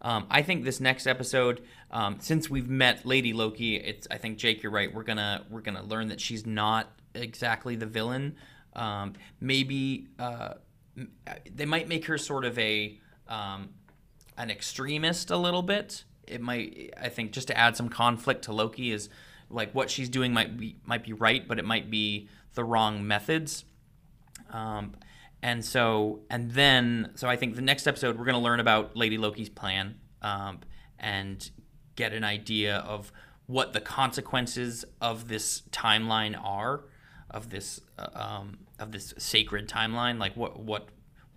Um, I think this next episode, um, since we've met Lady Loki, it's I think Jake, you're right. We're gonna we're gonna learn that she's not exactly the villain. Um, maybe uh, they might make her sort of a um, an extremist a little bit it might I think just to add some conflict to Loki is like what she's doing might be might be right, but it might be the wrong methods. Um, and so and then so I think the next episode we're going to learn about Lady Loki's plan um, and get an idea of what the consequences of this timeline are of this uh, um, of this sacred timeline like what what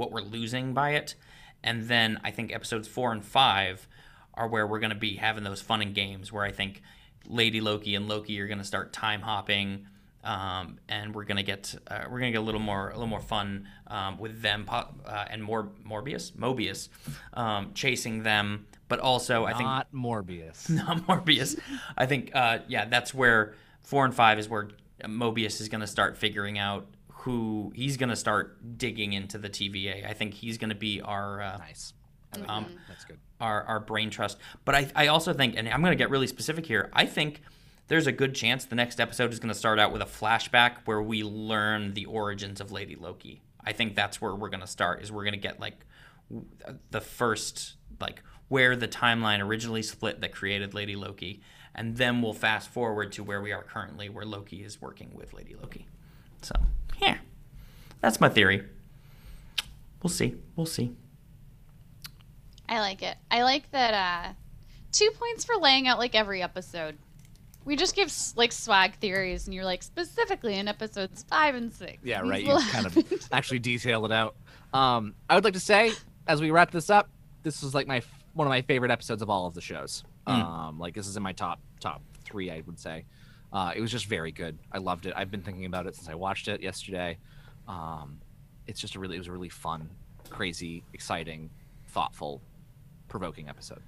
what we're losing by it. And then I think episodes four and five are where we're going to be having those fun and games where I think Lady Loki and Loki are going to start time hopping um, and we're gonna get uh, we're gonna get a little more a little more fun um, with them uh, and more Morbius Mobius um, chasing them, but also I think Not Morbius. [LAUGHS] not Morbius. I think uh, yeah, that's where four and five is where Mobius is gonna start figuring out who he's gonna start digging into the TVA. I think he's gonna be our uh, Nice. I like Um. That's good. our, our brain trust. But I, I also think, and I'm going to get really specific here, I think there's a good chance the next episode is going to start out with a flashback where we learn the origins of Lady Loki. I think that's where we're going to start, is we're going to get like the first, like where the timeline originally split that created Lady Loki. And then we'll fast forward to where we are currently, where Loki is working with Lady Loki. So, yeah, that's my theory. We'll see. We'll see. I like it. I like that. uh Two points for laying out like every episode. We just give like swag theories, and you're like specifically in episodes five and six. Yeah, right. You kind of [LAUGHS] actually detail it out. Um, I would like to say, as we wrap this up, this was like my one of my favorite episodes of all of the shows. Mm. Um, like this is in my top top three, I would say. Uh, it was just very good. I loved it. I've been thinking about it since I watched it yesterday. Um, it's just a really, it was a really fun, crazy, exciting, thoughtful, provoking episode.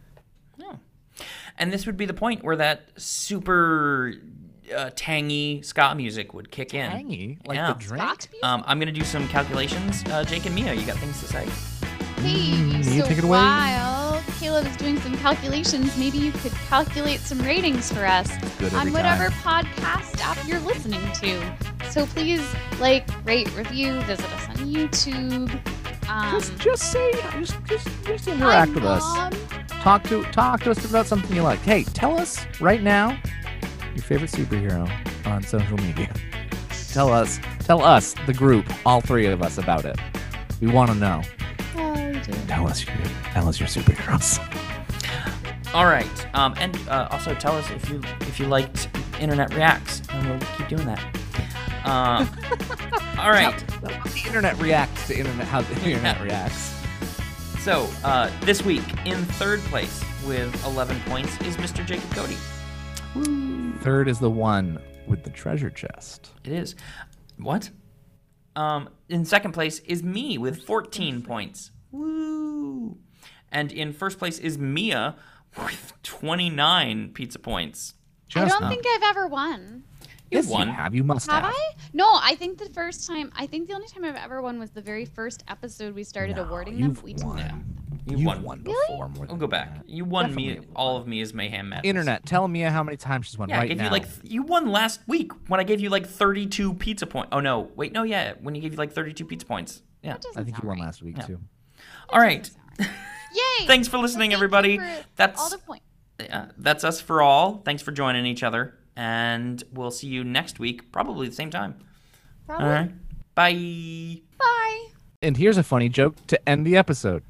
Yeah. And this would be the point where that super uh, tangy ska music would kick in. Tangy, like Yeah. the drink. Um, I'm going to do some calculations. Uh, Jake and Mia, you got things to say? Hey, Mm, you so take it away. while Caleb is doing some calculations, maybe you could calculate some ratings for us on whatever time. podcast app you're listening to. So please like, rate, review, visit us on YouTube. Um, Just, just say, just, just, just interact hi, with us. Talk to talk to us about something you like. Hey, tell us right now your favorite superhero on social media. Tell us, tell us, the group, all three of us about it. We want to know. Oh, we. Tell us your, tell us your superheroes. All right. Um, and uh, also tell us if you if you liked Internet Reacts, and we'll keep doing that. Uh, all right. The internet reacts to internet how the [LAUGHS] internet reacts. So uh, this week, in third place with 11 points, is Mr. Jacob Cody. Third is the one with the treasure chest. It is. What? Um, in second place is me with 14 points. Woo! And in first place is Mia with 29 pizza points. I don't not- think I've ever won. Yes, won. you have. You must Have have. I? No, I think the first time. I think the only time I've ever won was the very first episode we started No, awarding them. you've but We didn't won. Yeah. You You've won. won Really? before. More I'll go back. that. You won Definitely me all of me is mayhem madness. Internet, tell Mia how many times she's won Yeah, I right gave now. you like you won last week when I gave you like 32 pizza points. Oh no, wait, no, yeah, when you gave you like 32 pizza points. Yeah. I think you won right. last week Yeah. too. All right. [LAUGHS] Yay! Thanks for Well, listening, thank everybody. for That's all the points. yeah, that's us for all. Thanks for joining each other, and we'll see you next week, probably the same time. Probably. All right. Bye. Bye. And here's a funny joke to end the episode.